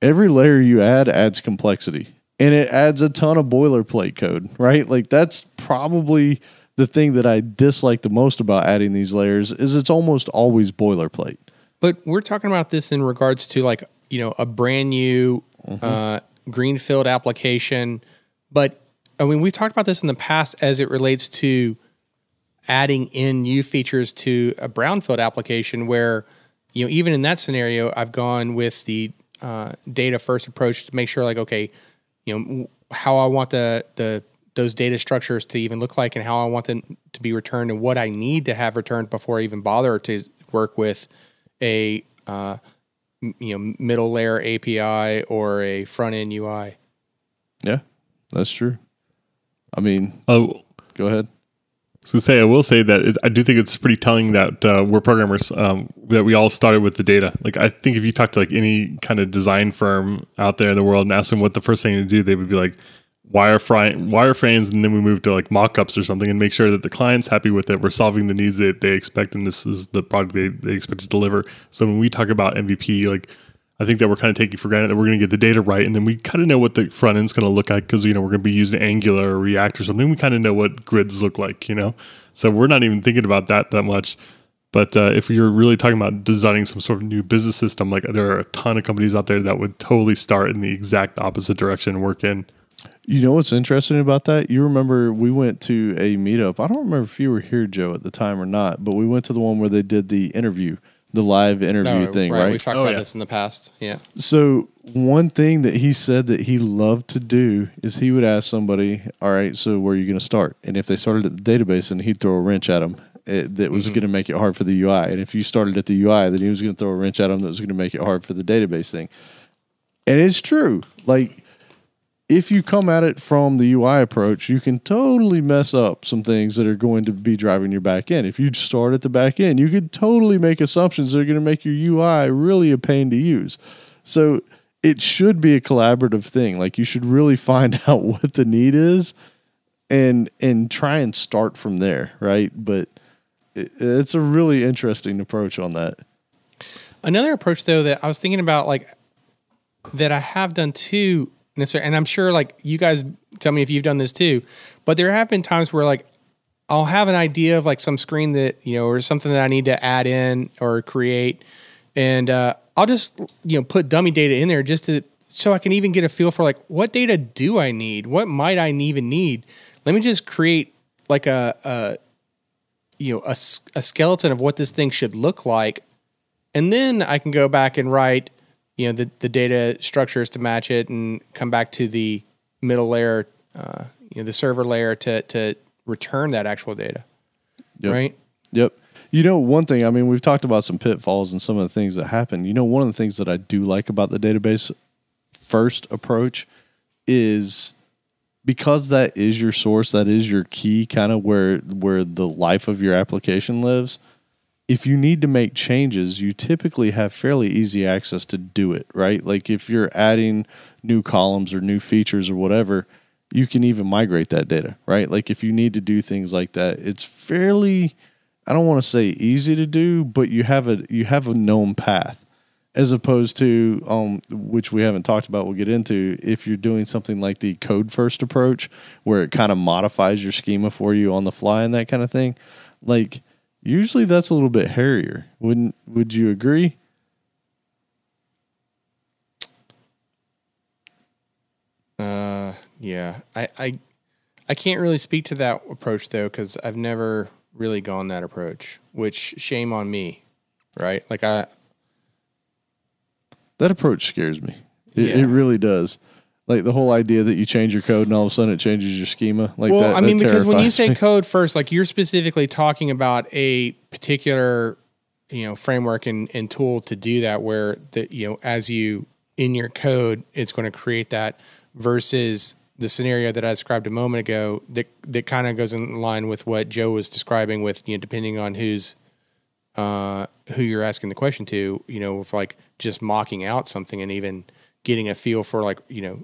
every layer you add adds complexity and it adds a ton of boilerplate code, right? Like that's probably the thing that I dislike the most about adding these layers is it's almost always boilerplate. But we're talking about this in regards to like you know a brand new uh, greenfield application. But I mean, we've talked about this in the past as it relates to adding in new features to a brownfield application where you know even in that scenario i've gone with the uh, data first approach to make sure like okay you know how i want the the those data structures to even look like and how i want them to be returned and what i need to have returned before i even bother to work with a uh, you know middle layer api or a front end ui Yeah, that's true. I mean, Oh, go ahead. So say I will say that it, I do think it's pretty telling that uh, we're programmers um, that we all started with the data. Like I think if you talk to like any kind of design firm out there in the world and ask them what the first thing to do, they would be like wireframe wireframes, and then we move to like mockups or something and make sure that the client's happy with it. We're solving the needs that they expect, and this is the product they, they expect to deliver. So when we talk about MVP, like I think that we're kind of taking for granted that we're going to get the data right, and then we kind of know what the front end's going to look like because you know we're going to be using Angular or React or something. We kind of know what grids look like, you know. So we're not even thinking about that that much. But uh, if you're really talking about designing some sort of new business system, like there are a ton of companies out there that would totally start in the exact opposite direction and work in. You know what's interesting about that? You remember we went to a meetup. I don't remember if you were here, Joe, at the time or not, but we went to the one where they did the interview, the live interview No, thing, right. right? We've talked Oh, about yeah. this in the past. Yeah. So one thing that he said that he loved to do is he would ask somebody, "All right, so where are you going to start?" And if they started at the database, and he'd throw a wrench at them it, eh, that was mm-hmm. going to make it hard for the UI. And if you started at the UI, then he was going to throw a wrench at them that was going to make it hard for the database thing. And it's true. Like if you come at it from the UI approach, you can totally mess up some things that are going to be driving your back end. If you start at the back end, you could totally make assumptions that are going to make your UI really a pain to use. So it should be a collaborative thing. Like you should really find out what the need is and and try and start from there, right? But it, it's a really interesting approach on that. Another approach though that I was thinking about like that I have done too necessarily and I'm sure like you guys tell me if you've done this too, but there have been times where like I'll have an idea of like some screen that, you know, or something that I need to add in or create and uh I'll just you know put dummy data in there just to so I can even get a feel for like what data do I need? What might I even need? Let me just create like a, a you know a skeleton of what this thing should look like and then I can go back and write, you know, the, the data structures to match it, and come back to the middle layer, uh, you know, the server layer to to return that actual data, Yep. right? Yep. You know, one thing, I mean, we've talked about some pitfalls and some of the things that happen. You know, one of the things that I do like about the database first approach is because that is your source, that is your key, kind of where where the life of your application lives. If you need to make changes, you typically have fairly easy access to do it, right? Like if you're adding new columns or new features or whatever, you can even migrate that data, right? Like if you need to do things like that, it's fairly I don't want to say easy to do, but you have a you have a known path as opposed to um which we haven't talked about we'll get into if you're doing something like the code first approach where it kind of modifies your schema for you on the fly and that kind of thing like usually that's a little bit hairier wouldn't would you agree Uh, yeah, I I I can't really speak to that approach though because I've never really gone that approach. Which shame on me, right? Like I that approach scares me it, Yeah. it really does like the whole idea that you change your code and all of a sudden it changes your schema like well, that I mean, that because when you say me. code first, like you're specifically talking about a particular, you know, framework and, and tool to do that, where the you know, as you in your code, it's going to create that versus the scenario that I described a moment ago that that kind of goes in line with what Joe was describing with you know, depending on who's uh, who you're asking the question to, you know, with like just mocking out something and even getting a feel for like, you know,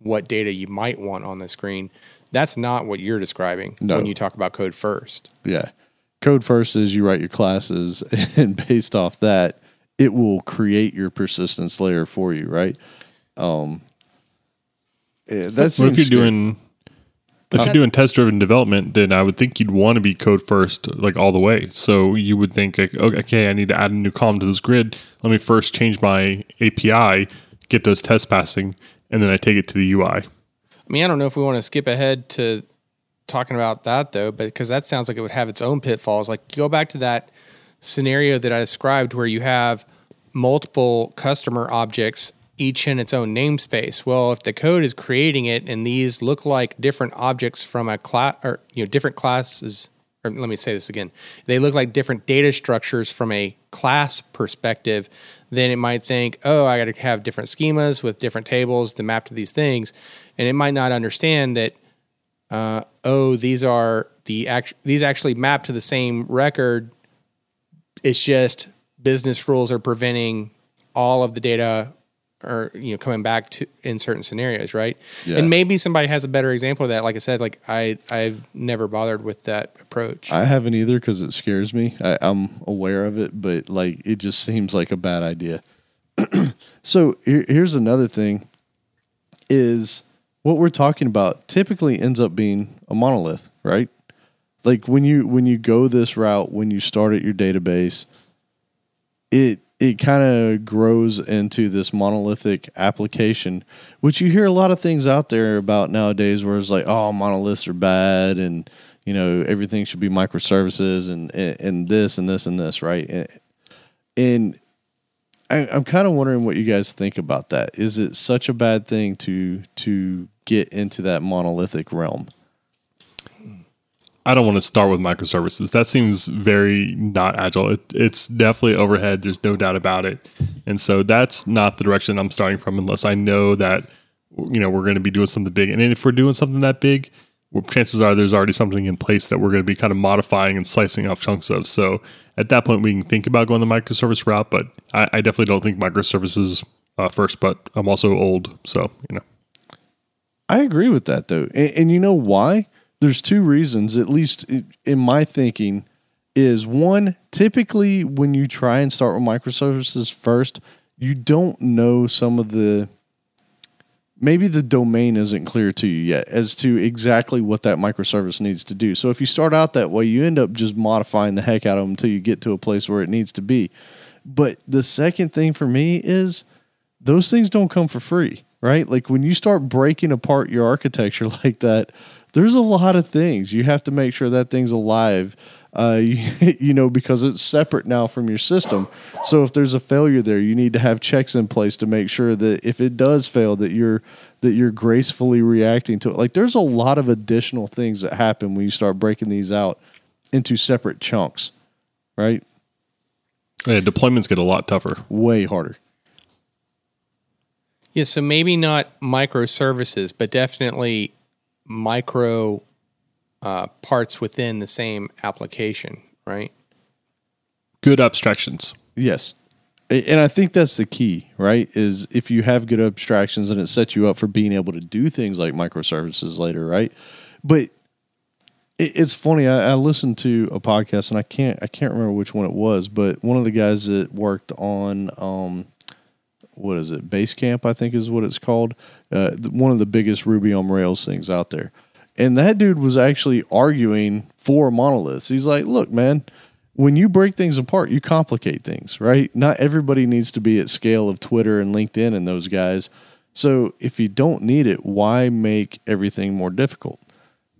what data you might want on the screen. That's not what you're describing No. when you talk about code first. Yeah. Code first is you write your classes, and based off that, it will create your persistence layer for you, right? Um, yeah, that's Well, if you're doing if you're doing test driven development, then I would think you'd want to be code first, like all the way. So you would think, like, okay, I need to add a new column to this grid. Let me first change my API, get those tests passing, and then I take it to the UI. I mean, I don't know if we want to skip ahead to talking about that though, but because that sounds like it would have its own pitfalls. Like go back to that scenario that I described where you have multiple customer objects, each in its own namespace. Well, if the code is creating it and these look like different objects from a class or you know different classes or let me say this again. They look like different data structures from a class perspective, then it might think, oh, I got to have different schemas with different tables to map to these things. And it might not understand that uh, oh, these are the act- these actually map to the same record. It's just business rules are preventing all of the data or you know coming back to in certain scenarios, right? Yeah. And maybe somebody has a better example of that. Like I said, like I I've never bothered with that approach. I haven't either because it scares me. I, I'm aware of it, but like it just seems like a bad idea. so here, here's another thing: is what we're talking about typically ends up being a monolith, right? Like when you when you go this route, when you start at your database, it it kind of grows into this monolithic application, which you hear a lot of things out there about nowadays where it's like, oh, monoliths are bad and you know everything should be microservices and and, and this and this and this, right? And, and I, I'm kind of wondering what you guys think about that. Is it such a bad thing to to get into that monolithic realm? I don't want to start with microservices. That seems very not agile. It, it's definitely overhead. There's no doubt about it. And so that's not the direction I'm starting from unless I know that you know we're going to be doing something big. And if we're doing something that big, chances are there's already something in place that we're going to be kind of modifying and slicing off chunks of. So at that point, we can think about going the microservice route. But I, I definitely don't think microservices uh, first. But I'm also old, so you know. I agree with that though, and, and you know why? There's two reasons, at least in my thinking, is one typically when you try and start with microservices first, you don't know some of the maybe the domain isn't clear to you yet as to exactly what that microservice needs to do. So if you start out that way, you end up just modifying the heck out of them until you get to a place where it needs to be. But the second thing for me is those things don't come for free, right? Like when you start breaking apart your architecture like that, there's a lot of things you have to make sure that thing's alive. Uh, you, you know, because it's separate now from your system. So if there's a failure there, you need to have checks in place to make sure that if it does fail, that you're that you're gracefully reacting to it. Like there's a lot of additional things that happen when you start breaking these out into separate chunks, right? Yeah, deployments get a lot tougher. Way harder. Yeah, so maybe not microservices, but definitely micro uh, parts within the same application, right? Good abstractions. Yes. And I think that's the key, right? Is if you have good abstractions and it sets you up for being able to do things like microservices later, right? But it's funny. I, I listened to a podcast and I can't I can't remember which one it was, but one of the guys that worked on um, what is it? Basecamp, I think is what it's called. Uh, one of the biggest Ruby on Rails things out there. And that dude was actually arguing for monoliths. He's like, look, man, when you break things apart, you complicate things, right? Not everybody needs to be at scale of Twitter and LinkedIn and those guys. So if you don't need it, why make everything more difficult?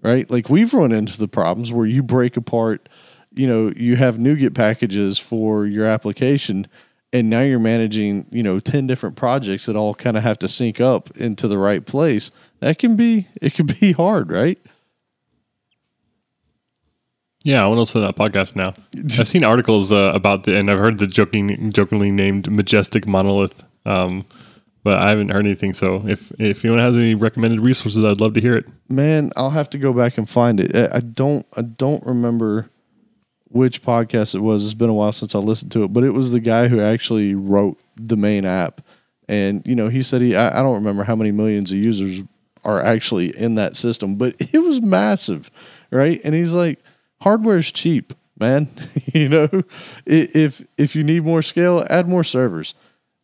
Right? Like we've run into the problems where you break apart, you know, you have NuGet packages for your application and now you're managing, you know, 10 different projects that all kind of have to sync up into the right place. That can be it can be hard, right? Yeah, I want to listen to that podcast now. I've seen articles uh, about the, and I've heard the joking, jokingly named majestic monolith, um, but I haven't heard anything. So if if anyone has any recommended resources, I'd love to hear it. Man, I'll have to go back and find it. I I don't I don't remember which podcast it was. It's been a while since I listened to it, but it was the guy who actually wrote the main app. And you know, he said he I, I don't remember how many millions of users are actually in that system, but it was massive, right? And he's like, hardware is cheap, man. you know, if if you need more scale, add more servers.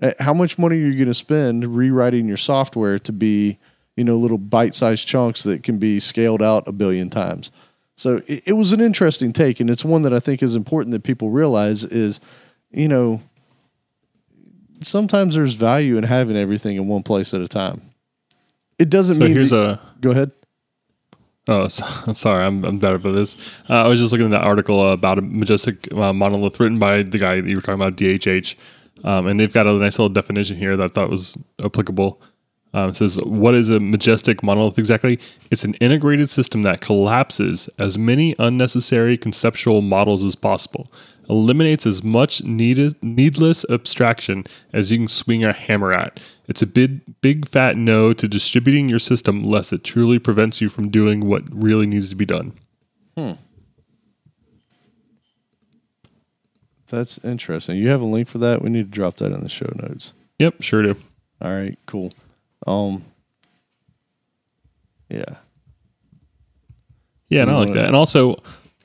Uh, How much money are you going to spend rewriting your software to be, you know, little bite-sized chunks that can be scaled out a billion times? So it, it was an interesting take, and it's one that I think is important that people realize is, you know, sometimes there's value in having everything in one place at a time. It doesn't So mean here's that- a go ahead. Oh, so, sorry, I'm, I'm better about this. Uh, I was just looking at that article about a majestic uh, monolith written by the guy that you were talking about, DHH, um, and they've got a nice little definition here that I thought was applicable. Um, it says, "What is a majestic monolith exactly? It's an integrated system that collapses as many unnecessary conceptual models as possible, eliminates as much needed, needless abstraction as you can swing a hammer at. It's a big, big fat no to distributing your system lest it truly prevents you from doing what really needs to be done. Hmm. That's interesting. You have a link for that? We need to drop that in the show notes. Yep, sure do. All right, cool. Um, yeah. Yeah, and I like that. And also,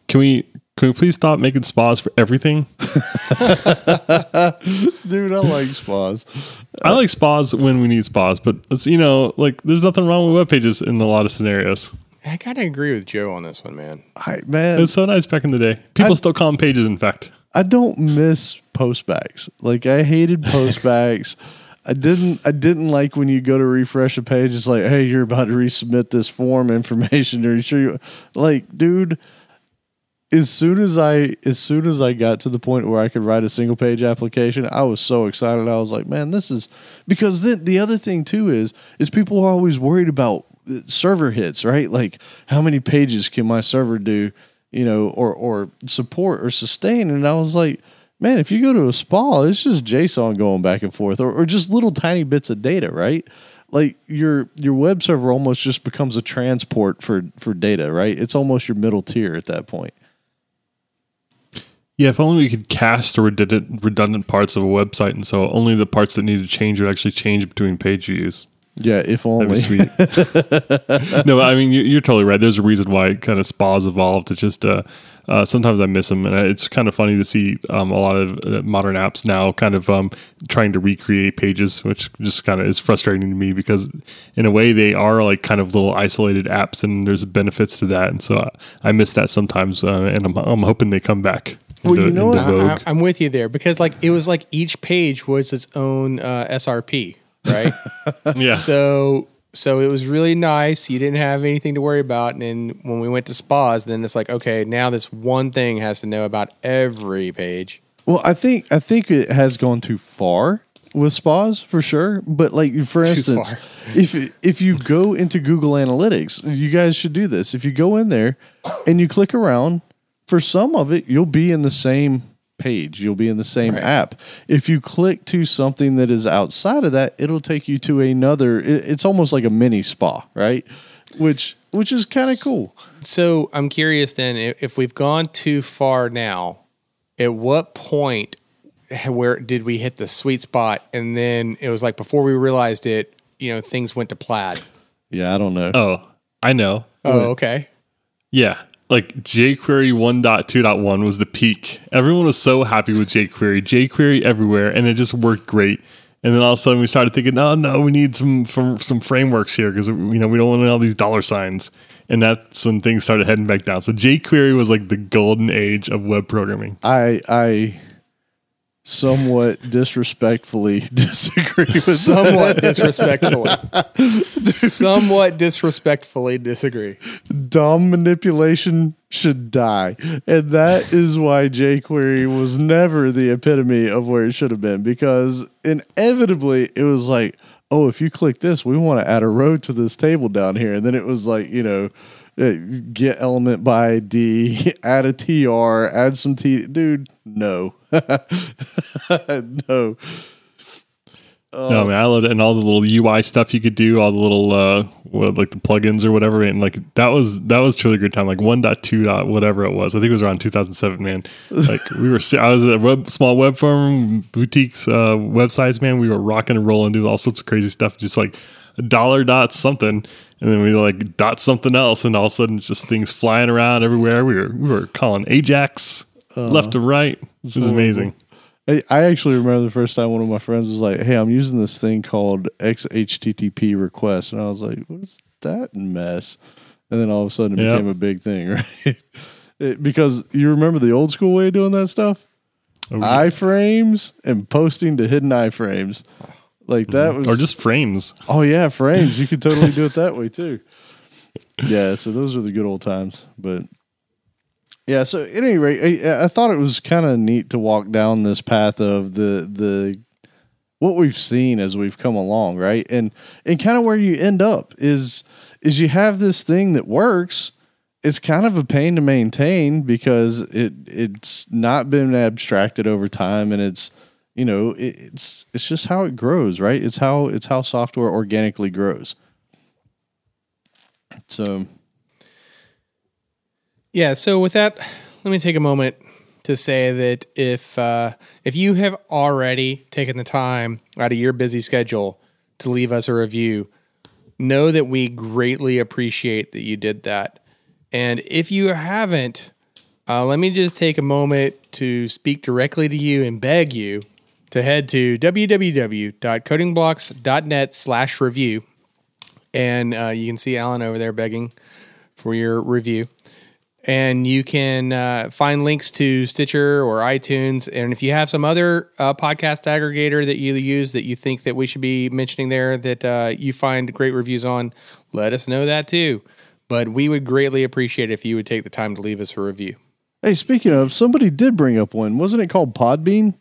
can we can we please stop making spas for everything? Dude, I like spas. I like spas when we need spas, but it's you know like there's nothing wrong with web pages in a lot of scenarios. I kind of agree with Joe on this one, man. I man, It was so nice back in the day. People I- still call them pages. In fact, I don't miss postbacks. Like I hated postbacks. I didn't I didn't like when you go to refresh a page, it's like, hey, you're about to resubmit this form information. Are you sure you like, dude? As soon as I as soon as I got to the point where I could write a single page application, I was so excited. I was like, man, this is because then the other thing too is is people are always worried about server hits, right? Like how many pages can my server do, you know, or or support or sustain? And I was like, man, if you go to a spa, it's just JSON going back and forth, or, or just little tiny bits of data, right? Like your your web server almost just becomes a transport for for data, right? It's almost your middle tier at that point. yeah, if only we could cast the redundant redundant parts of a website, and so only the parts that need to change would actually change between page views. Yeah, if That'd only. be sweet. no, I mean you- you're totally right. There's a reason why kind of spas evolved. It's just uh, uh, sometimes I miss them, and it's kind of funny to see um, a lot of uh, modern apps now kind of um, trying to recreate pages, which just kind of is frustrating to me because in a way they are like kind of little isolated apps, and there's benefits to that, and so I, I miss that sometimes, uh, and I'm, I'm hoping they come back. Well, into- you know what? vogue. I, I'm with you there because like it was like each page was its own uh, SRP, right? yeah. so so it was really nice. You didn't have anything to worry about. And then when we went to spas, then it's like okay, now this one thing has to know about every page. Well, I think I think it has gone too far with spas for sure. But like for instance, far. if if you go into Google Analytics, you guys should do this. If you go in there and you click around, for some of it, you'll be in the same page. You'll be in the same Right. app. If you click to something that is outside of that, it'll take you to another. It's almost like a mini spa, right? Which which is kind of cool. So I'm curious then if, if we've gone too far now, at what point eh, where did we hit the sweet spot? And then it was like before we realized it, you know, things went to plaid. Yeah, I don't know. Oh, I know. Oh, okay. Yeah. Like jQuery 1.2.1 was the peak. Everyone was so happy with jQuery, jQuery everywhere, and it just worked great. And then all of a sudden we started thinking, oh no, we need some from some frameworks here because you know we don't want all these dollar signs. And that's when things started heading back down. So jQuery was like the golden age of web programming. I I somewhat disrespectfully disagree with Somewhat disrespectfully. Somewhat disrespectfully disagree. DOM manipulation should die. And that is why jQuery was never the epitome of where it should have been because inevitably it was like, oh, if you click this, we want to add a row to this table down here. And then it was like, you know, get element by D, add a TR, add some T. Dude, no. no. No, man, I loved it, and all the little UI stuff you could do, all the little uh, what, like the plugins or whatever, and like that was that was truly a good time. Like 1.2 dot whatever it was, I think it was around 2007. Man, like we were, I was at a web, small web firm, boutiques, uh, websites. Man, we were rocking and rolling, doing all sorts of crazy stuff, just like a dollar dot something, and then we like dot something else, and all of a sudden just things flying around everywhere. We were we were calling Ajax uh-huh. left to right. It was amazing. I I actually remember the first time one of my friends was like, "Hey, I'm using this thing called XHTTP request," and I was like, "What is that mess?" And then all of a sudden, it Yep. became a big thing, right? It- because you remember the old school way of doing that stuff, Oh, iframes and posting to hidden iframes, like that mm-hmm. was, or just frames. oh yeah, frames. You could totally do it that way too. Yeah, so those are the good old times, but yeah. So at any rate, I, I thought it was kind of neat to walk down this path of the the what we've seen as we've come along, right? And and kind of where you end up is is you have this thing that works, it's kind of a pain to maintain because it it's not been abstracted over time and it's you know it, it's it's just how it grows right it's how it's how software organically grows so Yeah. So with that, let me take a moment to say that if uh, if you have already taken the time out of your busy schedule to leave us a review, know that we greatly appreciate that you did that. And if you haven't, uh, let me just take a moment to speak directly to you and beg you to head to www.codingblocks.net slash review. And uh, you can see Alan over there begging for your review and you can uh, find links to Stitcher or iTunes. And if you have some other uh, podcast aggregator that you use that you think that we should be mentioning there that uh, you find great reviews on, let us know that too. But we would greatly appreciate if you would take the time to leave us a review. hey speaking of somebody did bring up one wasn't it called podbean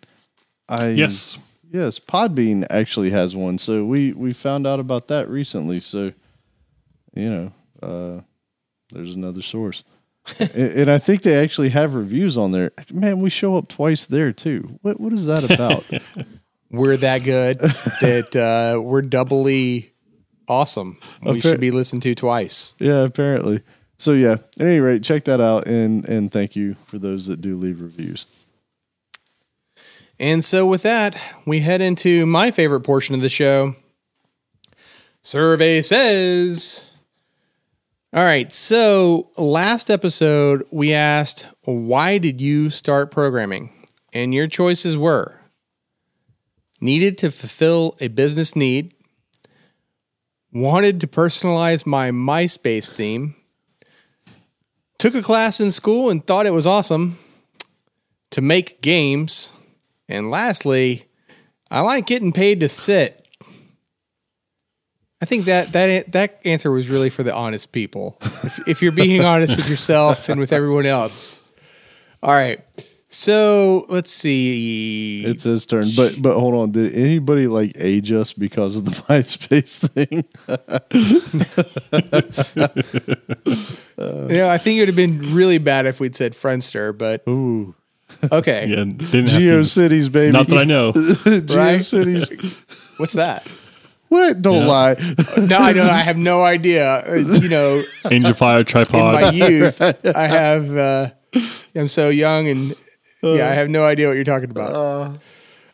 i Yes. yes podbean actually has one so we we found out about that recently so you know uh there's another source and, and i think they actually have reviews on there man we show up twice there too what what is that about We're that good that uh, we're doubly awesome. We Okay. should be listened to twice. yeah apparently so yeah at any rate check that out and and thank you for those that do leave reviews And so, with that, we head into my favorite portion of the show. Survey says. All right. So, last episode, we asked, why did you start programming? And your choices were needed to fulfill a business need, wanted to personalize my MySpace theme, took a class in school and thought it was awesome, to make games, and lastly, I like getting paid to sit. I think that that that answer was really for the honest people. If, if you're being honest with yourself and with everyone else. All right. So let's see. it's his turn but but hold on did anybody like age us because of the myspace thing yeah, I think it would have been really bad if we'd said Friendster, but ooh okay. Yeah, didn't have to. geocities baby Not that I know. geocities What's that? What? Don't lie. No, I know. I have no idea. Uh, You know, Angelfire in tripod. my youth, I have. Uh, I'm so young, and yeah, I have no idea what you're talking about.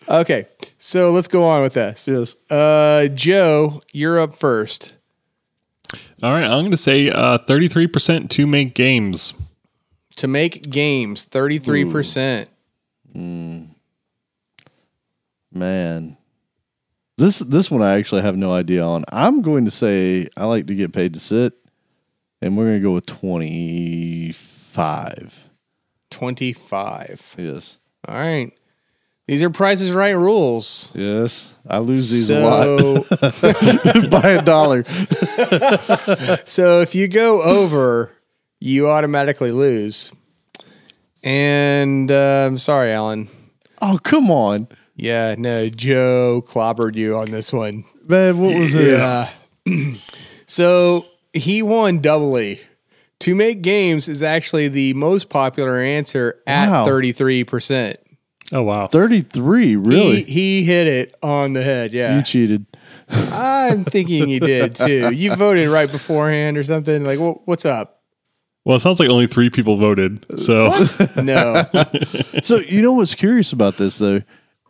Okay, so let's go on with this. yes. Uh, Joe, you're up first. All right, I'm going to say uh, 33% to make games. To make games, thirty three percent. Mm. Man. This this one I actually have no idea on. I'm going to say I like to get paid to sit, and we're going to go with 25. 25. Yes. All right. These are prices right rules. Yes. I lose these a lot by a dollar. so if you go over, you automatically lose. And uh, I'm sorry, Alan. Oh, come on. Yeah, no, Joe clobbered you on this one. Man, what was this? Yeah. so he won doubly. To make games is actually the most popular answer at Wow. 33%. Oh, wow. 33, really? He, he hit it on the head. Yeah. you cheated. I'm thinking he did too. You voted right beforehand or something. Like, wha- what's up? Well, it sounds like only three people voted. So, No. So you know what's curious about this though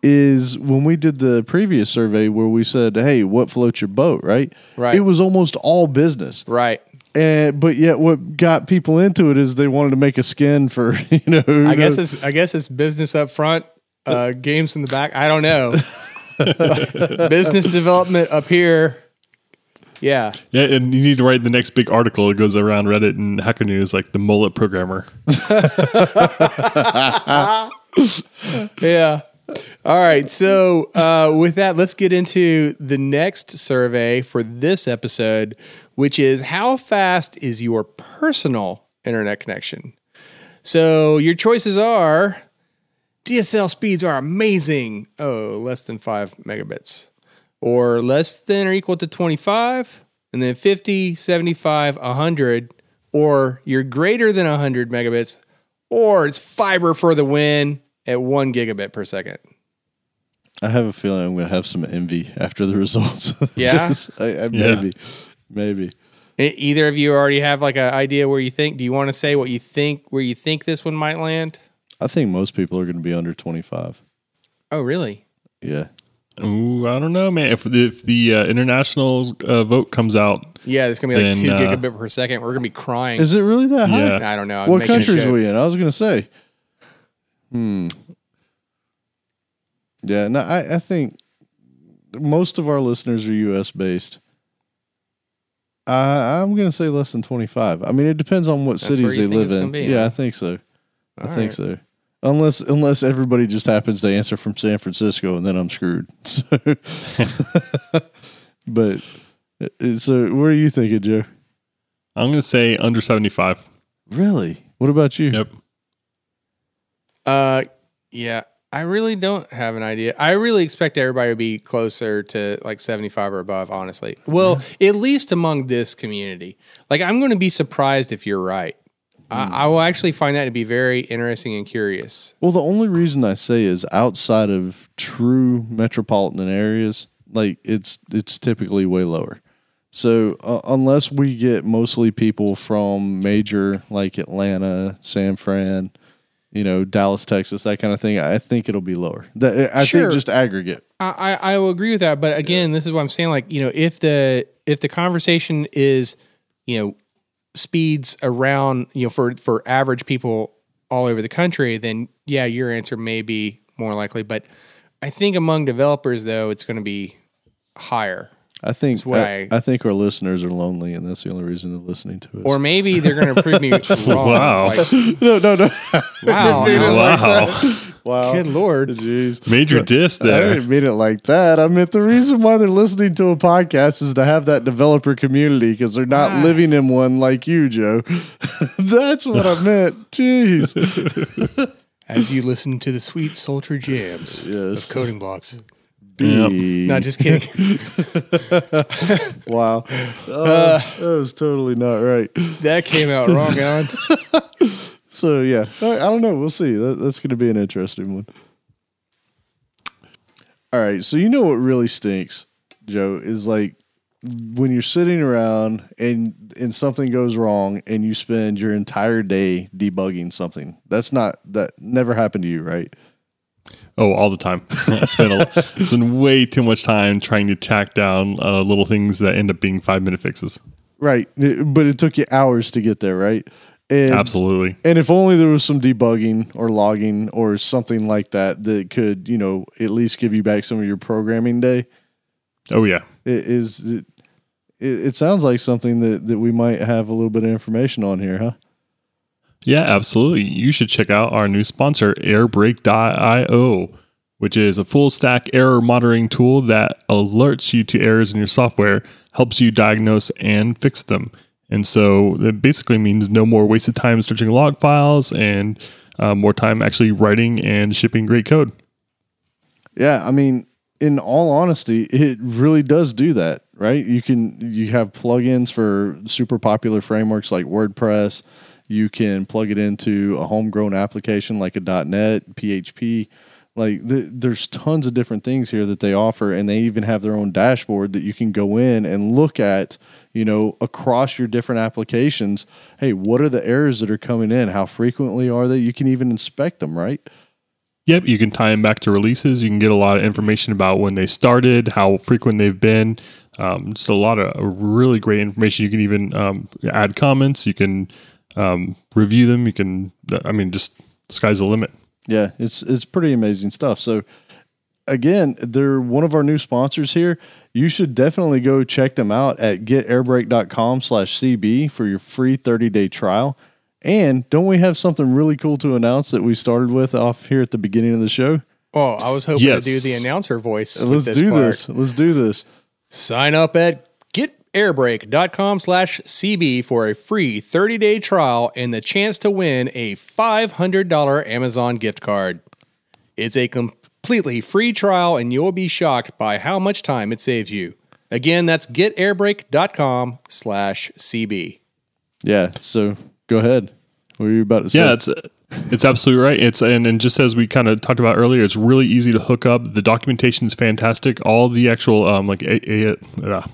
is when we did the previous survey where we said, "Hey, what floats your boat?" Right? Right. It was almost all business, right. and but yet what got people into it is they wanted to make a skin for you know. who I guess knows- it's I guess it's business up front, uh, games in the back. I don't know. business development up here. Yeah. yeah, and you need to write the next big article. It goes around Reddit and Hacker News, like the mullet programmer. Yeah. All right. So, uh, with that, let's get into the next survey for this episode, which is how fast is your personal internet connection? So, your choices are DSL speeds are amazing. Oh, less than five megabits, or less than or equal to 25, and then 50, 75, 100, or you're greater than 100 megabits, or it's fiber for the win at one gigabit per second. I have a feeling I'm going to have some envy after the results. of Yeah? this. I, I, Yeah. maybe, maybe. Either of you already have like an idea where you think? Do you want to say what you think where you think this one might land? I think most people are going to be under 25. Oh, really? Yeah. Ooh, I don't know, man. If if the uh, international uh, vote comes out, Yeah, it's gonna be like Then, two uh, gigabit per second. We're gonna be crying. Is it really that high? Yeah. I don't know. I'm What making a countries are joke. we in? I was going to say. Hmm. Yeah, no, I, I think most of our listeners are U.S. based. I, I'm going to say less than 25. I mean, it depends on what That's where cities you they think live it's in. gonna be, yeah, huh? I think so. I All think right. so. Unless unless everybody just happens to answer from San Francisco, and then I'm screwed. So, but uh, so, what are you thinking, Joe? I'm going to say under 75. Really? What about you? Yep. Uh, yeah. I really don't have an idea. I really expect everybody to be closer to like 75 or above, honestly. Well, at least among this community. Like, I'm going to be surprised if you're right. I, I will actually find that to be very interesting and curious. Well, the only reason I say is outside of true metropolitan areas, like it's it's typically way lower. So uh, unless we get mostly people from major like Atlanta, San Fran, you know, Dallas, Texas, that kind of thing, I think it'll be lower. That I Sure. think just aggregate. I, I I will agree with that, but again, this is what I'm saying. Like, you know, if the if the conversation is, you know, speeds around, you know, for for average people all over the country, then yeah, your answer may be more likely. But I think among developers, though, it's going to be higher, I think what I, I- I think our listeners are lonely, and that's the only reason they're listening to us. or maybe they're going to prove me wrong. Wow. Like, no, no, no. wow, Wow. wow. good lord. Jeez. Major diss there. I didn't mean it like that. I meant the reason why they're listening to a podcast is to have that developer community because they're not Ah. living in one like you, Joe. That's what I meant. Jeez. As you listen to the sweet sultry jams Yes. of coding blocks. B. No, just kidding. wow. Uh, oh, that was totally not right. that came out wrong, Alan. So, yeah, I, I don't know. We'll see. That, that's going to be an interesting one. All right. So, you know what really stinks, Joe, is like when you're sitting around and and something goes wrong and you spend your entire day debugging something. That's not that never happened to you, right? Oh, all the time. I spend, a, spend way too much time trying to tack down uh, little things that end up being five minute fixes. Right. But it took you hours to get there, right? And Absolutely. And if only there was some debugging or logging or something like that that could, you know, at least give you back some of your programming day. Oh, yeah. It is it, it, it sounds like something that, that we might have a little bit of information on here, huh? Yeah, absolutely. You should check out our new sponsor, Airbrake.io, which is a full stack error monitoring tool that alerts you to errors in your software, helps you diagnose and fix them. And so it basically means no more wasted time searching log files and uh, more time actually writing and shipping great code. Yeah, I mean, in all honesty, it really does do that, right? You can you have plugins for super popular frameworks like WordPress. You can plug it into a homegrown application like a .NET, PHP. Like th- there's tons of different things here that they offer, and they even have their own dashboard that you can go in and look at. You know, across your different applications. Hey, what are the errors that are coming in? How frequently are they? You can even inspect them, right? Yep, you can tie them back to releases. You can get a lot of information about when they started, how frequent they've been. Um, just a lot of really great information. You can even um, add comments. You can um, review them. You can, I mean, just sky's the limit. Yeah, it's it's pretty amazing stuff. So again, they're one of our new sponsors here. You should definitely go check them out at getairbrake.com slash CB for your free 30-day trial. And don't we have something really cool to announce that we started with off here at the beginning of the show? Oh, I was hoping Yes. to do the announcer voice. Let's this do part. this. Let's do this. Sign up at getairbrake.com slash CB for a free 30 day trial and the chance to win a $500 Amazon gift card. It's a completely free trial and you'll be shocked by how much time it saves you. Again, that's getairbrake.com slash CB. Yeah. So go ahead. What are you about to say? Yeah, it's it's absolutely right. It's and, and just as we kind of talked about earlier, it's really easy to hook up. The documentation is fantastic. All the actual um, like a, a, uh,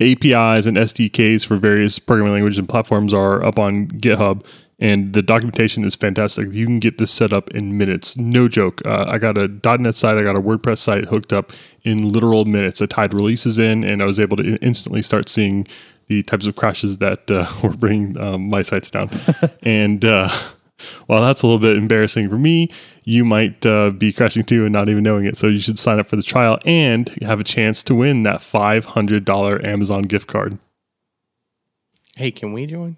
APIs and SDKs for various programming languages and platforms are up on GitHub, and the documentation is fantastic. You can get this set up in minutes. No joke. Uh, I got a .NET site, I got a WordPress site hooked up in literal minutes. I tied releases in, and I was able to instantly start seeing the types of crashes that uh, were bringing um, my sites down. and uh, while that's a little bit embarrassing for me, you might uh, be crashing too and not even knowing it. So you should sign up for the trial and have a chance to win that $500 Amazon gift card. Hey, can we join?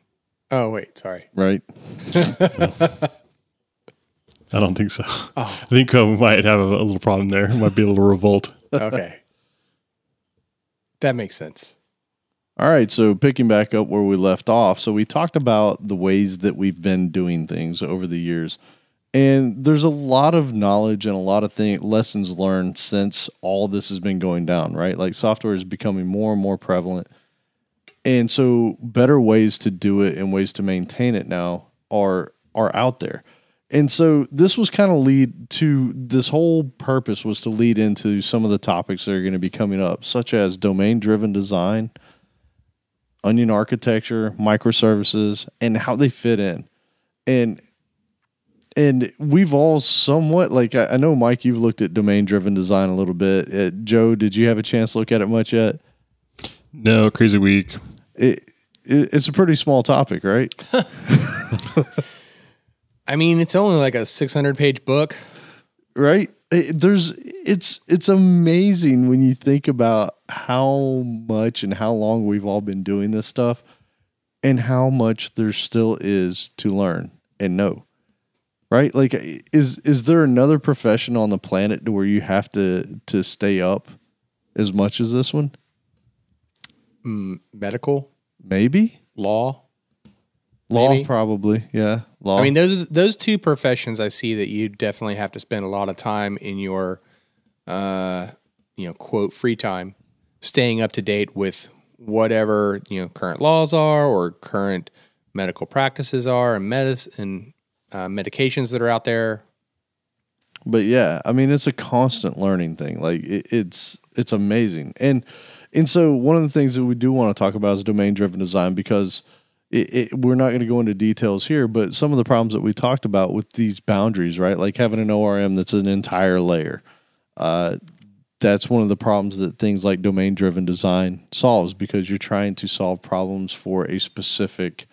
Oh wait, sorry. right. I don't think so. I think uh, we might have a, a little problem there. It might be a little revolt. Okay. that makes sense. All right, so picking back up where we left off, so we talked about the ways that we've been doing things over the years, and there's a lot of knowledge and a lot of thing, lessons learned since all this has been going down, right? Like software is becoming more and more prevalent, and so better ways to do it and ways to maintain it now are are out there. And so this was kind of lead to this whole purpose was to lead into some of the topics that are going to be coming up, such as domain driven design, onion architecture, microservices, and how they fit in. And and we've all somewhat like I, I know Mike, you've looked at domain driven design a little bit. Uh, Joe, did you have a chance to look at it much yet? No, crazy week. It, it it's a pretty small topic, right? I mean, it's only like a 600 page book. right It- there's it's it's amazing when you think about how much and how long we've all been doing this stuff and how much there still is to learn and know right? Like is is there another profession on the planet to where you have to to stay up as much as this one? Medical, maybe. Law. law Maybe. probably. Yeah law. I mean, those are those two professions I see that you definitely have to spend a lot of time in your, uh, you know, quote free time, staying up to date with whatever you know current laws are or current medical practices are and medicine and uh, medications that are out there. but yeah i mean it's a constant learning thing. Like it, it's it's amazing. And and so one of the things that we do want to talk about is domain driven design because it, it, we're not going to go into details here but some of the problems that we talked about with these boundaries right? Like having an orm that's an entire layer uh, that's one of the problems that things like domain driven design solves because you're trying to solve problems for a specific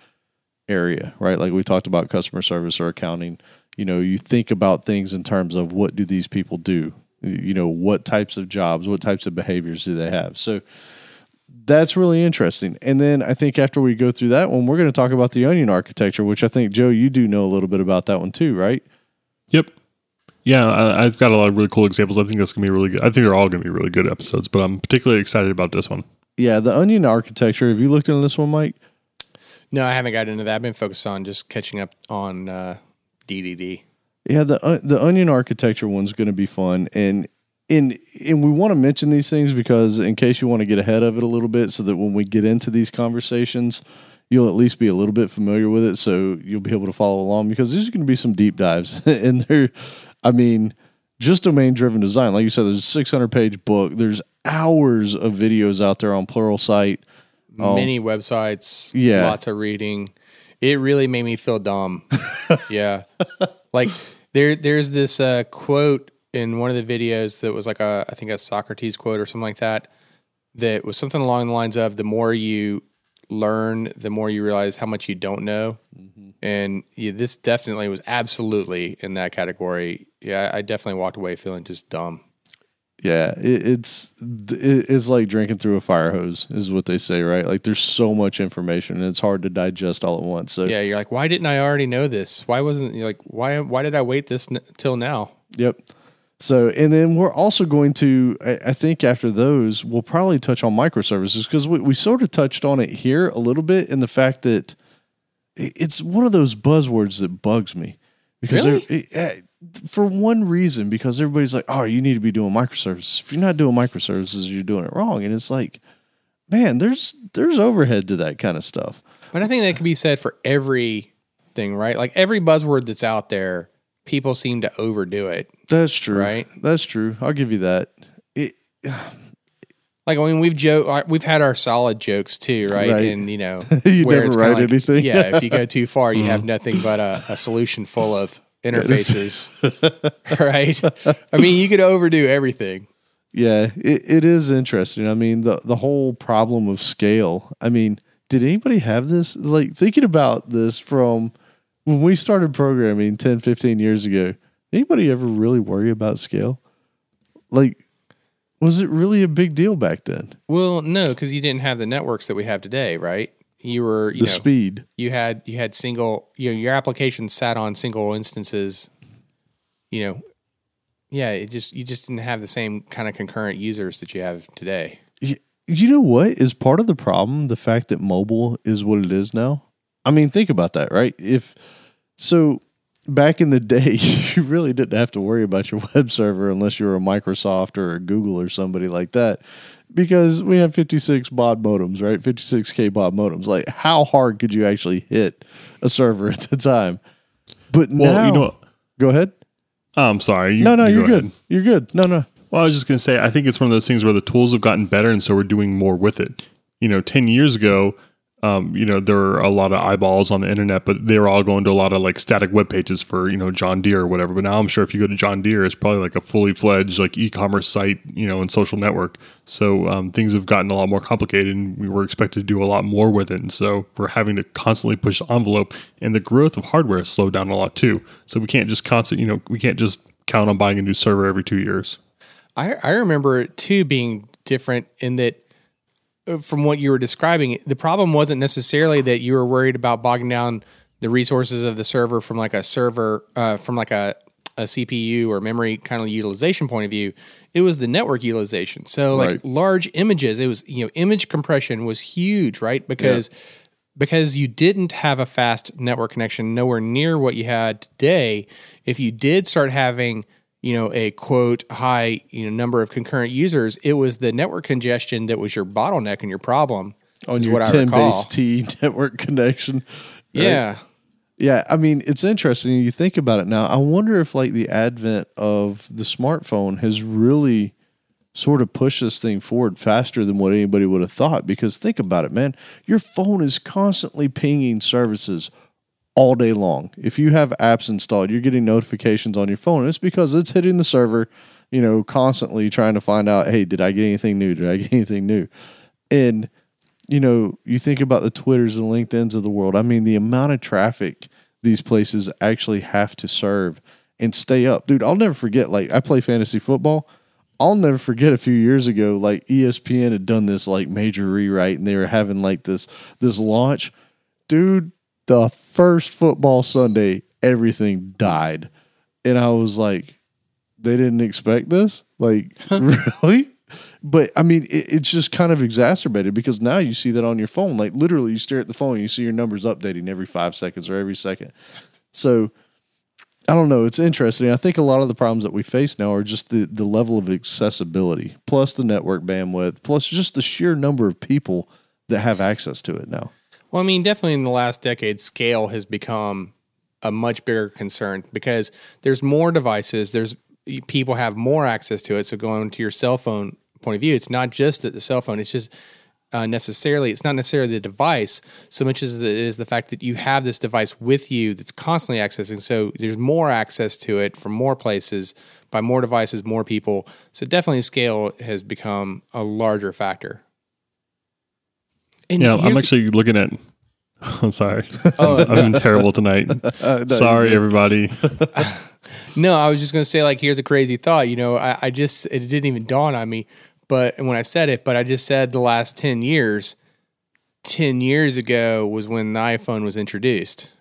area, right? Like we talked about customer service or accounting. You know, you think about things in terms of what do these people do? You know, what types of jobs, what types of behaviors do they have? So that's really interesting. And then I think after we go through that one, we're going to talk about the onion architecture, which I think Joe, you do know a little bit about that one too, right? Yep. Yeah, I, I've got a lot of really cool examples. I think that's gonna be really good. I think they're all gonna be really good episodes, but I'm particularly excited about this one. Yeah, the onion architecture. Have you looked into this one, Mike? No, I haven't got into that. I've been focused on just catching up on uh, DDD. Yeah, the uh, the onion architecture one's going to be fun, and and and we want to mention these things because in case you want to get ahead of it a little bit, so that when we get into these conversations, you'll at least be a little bit familiar with it, so you'll be able to follow along. Because there's going to be some deep dives, and there, I mean, just domain driven design, like you said, there's a 600 page book. There's hours of videos out there on Pluralsight. Many websites, Yeah. lots of reading. It really made me feel dumb. yeah, like there, there's this uh, quote in one of the videos that was like a, I think a Socrates quote or something like that. That was something along the lines of the more you learn, the more you realize how much you don't know. And yeah, this definitely was absolutely in that category. Yeah, I definitely walked away feeling just dumb. Yeah, it, it's it, it's like drinking through a fire hose, is what they say, right? Like there's so much information, and it's hard to digest all at once. So Yeah, you're like, why didn't I already know this? Why wasn't you're like why why did I wait this n- till now? Yep. So, and then we're also going to, I, I think after those, we'll probably touch on microservices because we, we sort of touched on it here a little bit in the fact that it's one of those buzzwords that bugs me. Because Really? Eh, for one reason, because everybody's like, oh, you need to be doing microservices. If you're not doing microservices, you're doing it wrong. And it's like, man, there's there's overhead to that kind of stuff. But I think that can be said for everything, right? Like every buzzword that's out there, people seem to overdo it. That's true. Right. That's true. I'll give you that. It, Like I mean, we've joke, we've had our solid jokes too, right? Right. And you know, You where never it's write anything. Yeah, if you go too far, you have mm-hmm. nothing but a, a solution full of interfaces, right? I mean, you could overdo everything. yeah, it, it is interesting. I mean, the the whole problem of scale. I mean, did anybody have this? Like thinking about this from when we started programming 10, 15 years ago. Anybody ever really worry about scale? Like, was it really a big deal back then? Well, no, because you didn't have the networks that we have today, right? You were, you The know, speed. you had you had single, you know, your application sat on single instances. You know, yeah, it just you just didn't have the same kind of concurrent users that you have today. Y- You know what is part of the problem? The fact that mobile is what it is now. I mean, think about that, right? If so, back in the day, you really didn't have to worry about your web server unless you were a Microsoft or a Google or somebody like that, because we have 56 baud modems, right? 56k baud modems. Like, how hard could you actually hit a server at the time? But Well, now, you know what? go ahead. Oh, I'm sorry. You- No, no, you you're go good. ahead. You're good. No, no. Well, I was just going to say, I think it's one of those things where the tools have gotten better, and so we're doing more with it. You know, 10 years ago, um, you know, there are a lot of eyeballs on the internet, but they were all going to a lot of like static web pages for, you know, John Deere or whatever. But now I'm sure if you go to John Deere, it's probably like a fully fledged like e commerce site, you know, and social network. So um, things have gotten a lot more complicated, and we were expected to do a lot more with it. And so we're having to constantly push the envelope, and the growth of hardware has slowed down a lot too. So we can't just constant, you know, we can't just count on buying a new server every two years. I, I remember it too being different in that from what you were describing, the problem wasn't necessarily that you were worried about bogging down the resources of the server from like a server, uh, from like a, a CPU or memory kind of utilization point of view. It was the network utilization. So like Right. large images, it was, you know, image compression was huge, right? Because because you didn't have a fast network connection, nowhere near what you had today. If you did start having, you know, a quote high, you know, number of concurrent users, it was the network congestion that was your bottleneck and your problem. On your what 10 recall. base T network connection. right? Yeah. Yeah, I mean, it's interesting. You think about it now. I wonder if, like, the advent of the smartphone has really sort of pushed this thing forward faster than what anybody would have thought. Because think about it, man. Your phone is constantly pinging services all day long. If you have apps installed, you're getting notifications on your phone. It's because it's hitting the server, you know, constantly trying to find out, hey, did I get anything new? Did I get anything new? And you know, you think about the Twitters and LinkedIn's of the world. I mean, the amount of traffic these places actually have to serve and stay up. Dude, I'll never forget, like, I play fantasy football. I'll never forget a few years ago, like ESPN had done this like major rewrite and they were having like this this launch. Dude, the first football Sunday, everything died. And I was like, they didn't expect this? Like, really? But I mean, it, it's just kind of exacerbated because now you see that on your phone. Like, literally, you stare at the phone, and you see your numbers updating every five seconds or every second. So, I don't know. It's interesting. I think a lot of the problems that we face now are just the, the level of accessibility, plus the network bandwidth, plus just the sheer number of people that have access to it now. Well, I mean, definitely in the last decade, scale has become a much bigger concern because there's more devices. There's people have more access to it. So going to your cell phone point of view, it's not just that the cell phone. It's just uh, necessarily. It's not necessarily the device so much as it is the fact that you have this device with you that's constantly accessing. So there's more access to it from more places by more devices, more people. So definitely, scale has become a larger factor. And Yeah, I'm actually looking at. I'm sorry. Oh, I've been terrible tonight. No, sorry, everybody. No, I was just going to say, like, here's a crazy thought. You know, I, I just, it didn't even dawn on me, but when I said it, but I just said the last 10 years, 10 years ago was when the iPhone was introduced.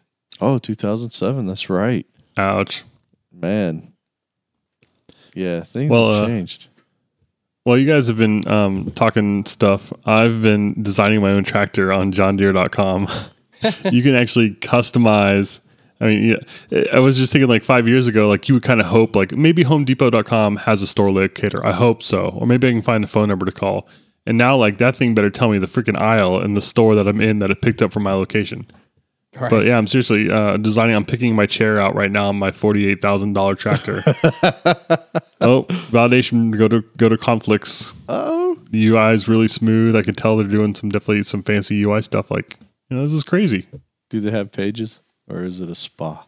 Oh, 2007. That's right. Ouch. Man. Yeah, things Well, have uh, changed. Well, you guys have been um, talking stuff. I've been designing my own tractor on johndeere.com. you can actually customize. I mean, I was just thinking like five years ago, like you would kind of hope, like maybe homedepot.com has a store locator. I hope so. Or maybe I can find a phone number to call. And now, like that thing better tell me the freaking aisle in the store that I'm in that it picked up from my location. Right. But yeah, I'm seriously uh, designing. I'm picking my chair out right now on my forty-eight thousand dollar tractor. oh, validation. Go to go to conflicts. Oh, The UI is really smooth. I can tell they're doing some definitely some fancy UI stuff. Like, you know, this is crazy. do they have pages or is it a spa?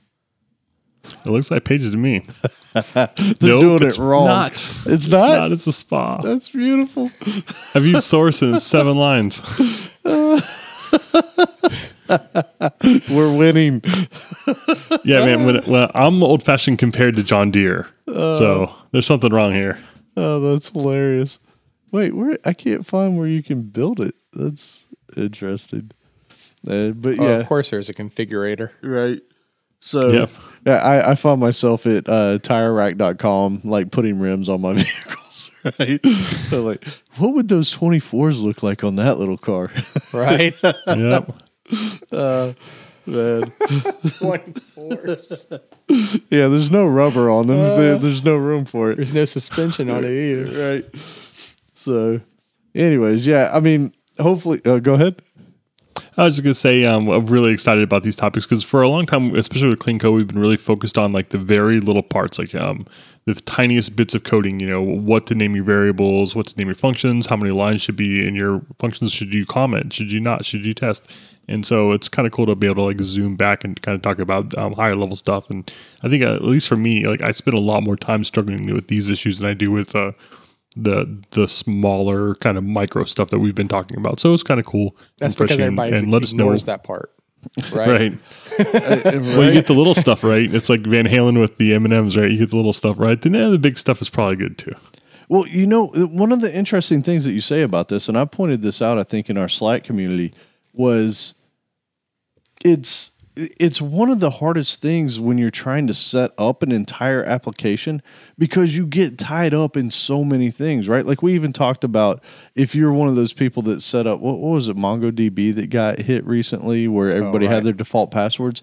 It looks like pages to me. They're Nope, doing it's it wrong. Not. It's not? not. It's a spa. That's beautiful. I've used source and it's seven lines. We're winning. Yeah, man. When, when I'm old fashioned compared to John Deere, so there's something wrong here. Oh, that's hilarious. Wait, where I can't find where you can build it. That's interesting. Uh, but Oh, yeah, of course, there's a configurator. right. So Yep. yeah, I, I found myself at uh, TireRack.com like putting rims on my vehicles. Right, so like, what would those twenty fours look like on that little car? Right? Yep. Man. 24s. yeah, there's no rubber on them. There- there's no room for it. There's no suspension on it either. Right. So, anyways, yeah. I mean, hopefully, uh, go ahead. I was just gonna say um, I'm really excited about these topics because for a long time, especially with Clean Code, we've been really focused on like the very little parts, like um, the tiniest bits of coding. You know, what to name your variables, what to name your functions, how many lines should be in your functions. Should you comment? Should you not? Should you test? And so it's kind of cool to be able to like zoom back and kind of talk about um, higher level stuff. And I think uh, at least for me, like I spend a lot more time struggling with these issues than I do with uh, the the smaller kind of micro stuff that we've been talking about. So it's kind of cool. That's and because everybody and let us know ignores that part. Right? right. Well, you get the little stuff right. It's like Van Halen with the M and M's, right? You get the little stuff right. Then yeah, the big stuff is probably good too. Well, you know, one of the interesting things that you say about this, and I pointed this out, I think, in our Slack community, was it's it's one of the hardest things when you're trying to set up an entire application because you get tied up in so many things, right? Like we even talked about if you're one of those people that set up what, what was it, MongoDB that got hit recently where oh, everybody had right. their default passwords.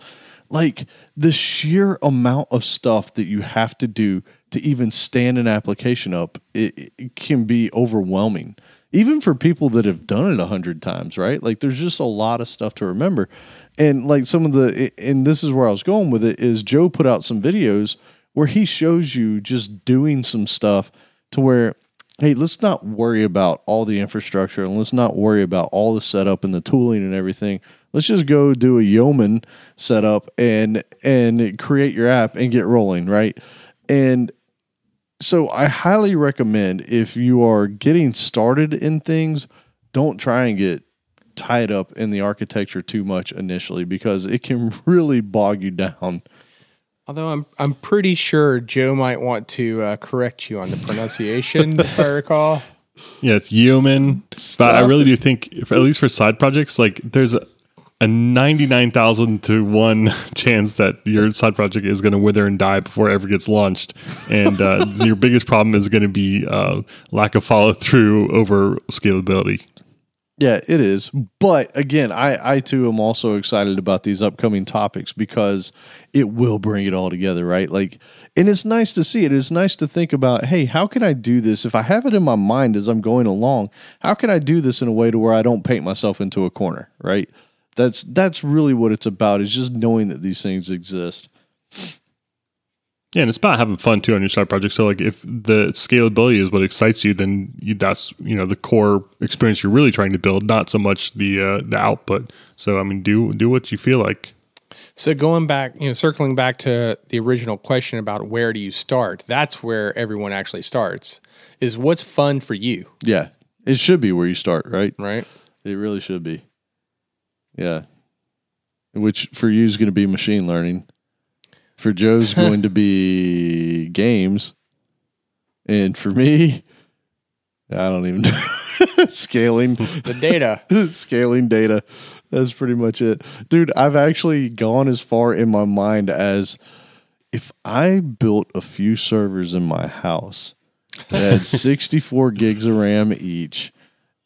Like the sheer amount of stuff that you have to do to even stand an application up, it, it can be overwhelming. Even for people that have done it a hundred times, right? Like there's just a lot of stuff to remember. And like some of the, and this is where I was going with it, is Joe put out some videos where he shows you just doing some stuff to where, hey, let's not worry about all the infrastructure and let's not worry about all the setup and the tooling and everything. Let's just go do a yeoman setup and and create your app and get rolling, right? And so I highly recommend if you are getting started in things, don't try and get tied up in the architecture too much initially because it can really bog you down. Although I'm I'm pretty sure Joe might want to uh, correct you on the pronunciation, if I recall. Yeah, it's yeoman. But I really it. do think, if, at least for side projects, like there's a, a 99,000 to 1 chance that your side project is going to wither and die before it ever gets launched. And uh, your biggest problem is going to be uh, lack of follow through over scalability. Yeah, it is. But again, I, I too am also excited about these upcoming topics because it will bring it all together, right? Like, and it's nice to see it. It's nice to think about, hey, how can I do this? If I have it in my mind as I'm going along, how can I do this in a way to where I don't paint myself into a corner, right? That's that's really what it's about. Is just knowing that these things exist. Yeah, and it's about having fun too on your side project. So, like, if the scalability is what excites you, then you, that's you know the core experience you're really trying to build, not so much the uh, the output. So, I mean, do do what you feel like. So going back, you know, circling back to the original question about where do you start? That's where everyone actually starts. Is what's fun for you, Yeah, it should be where you start, right? right? It really should be. Yeah. Which for you is going to be machine learning. For Joe's going to be games. And for me, I don't even know. Scaling. The data. Scaling data. That's pretty much it. Dude, I've actually gone as far in my mind as if I built a few servers in my house that had 64 gigs of RAM each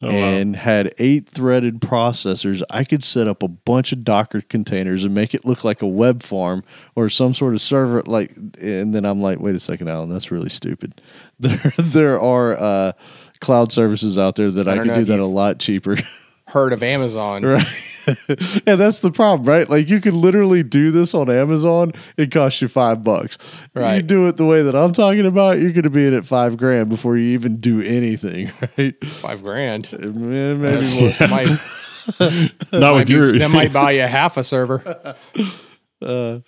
Oh, wow. and had eight threaded processors, I could set up a bunch of Docker containers and make it look like a web farm or some sort of server. Like, and then I'm like, wait a second, Alan, that's really stupid. There, there are uh, cloud services out there that I, don't can do that a lot cheaper. Heard of Amazon? Right. and that's the problem, right? Like you can literally do this on Amazon. It costs you five bucks. Right. You do it the way that I'm talking about, you're going to be in at five grand before you even do anything, right? Five grand. Eh, Maybe more. That might, Not with be- your. that might buy you half a server. But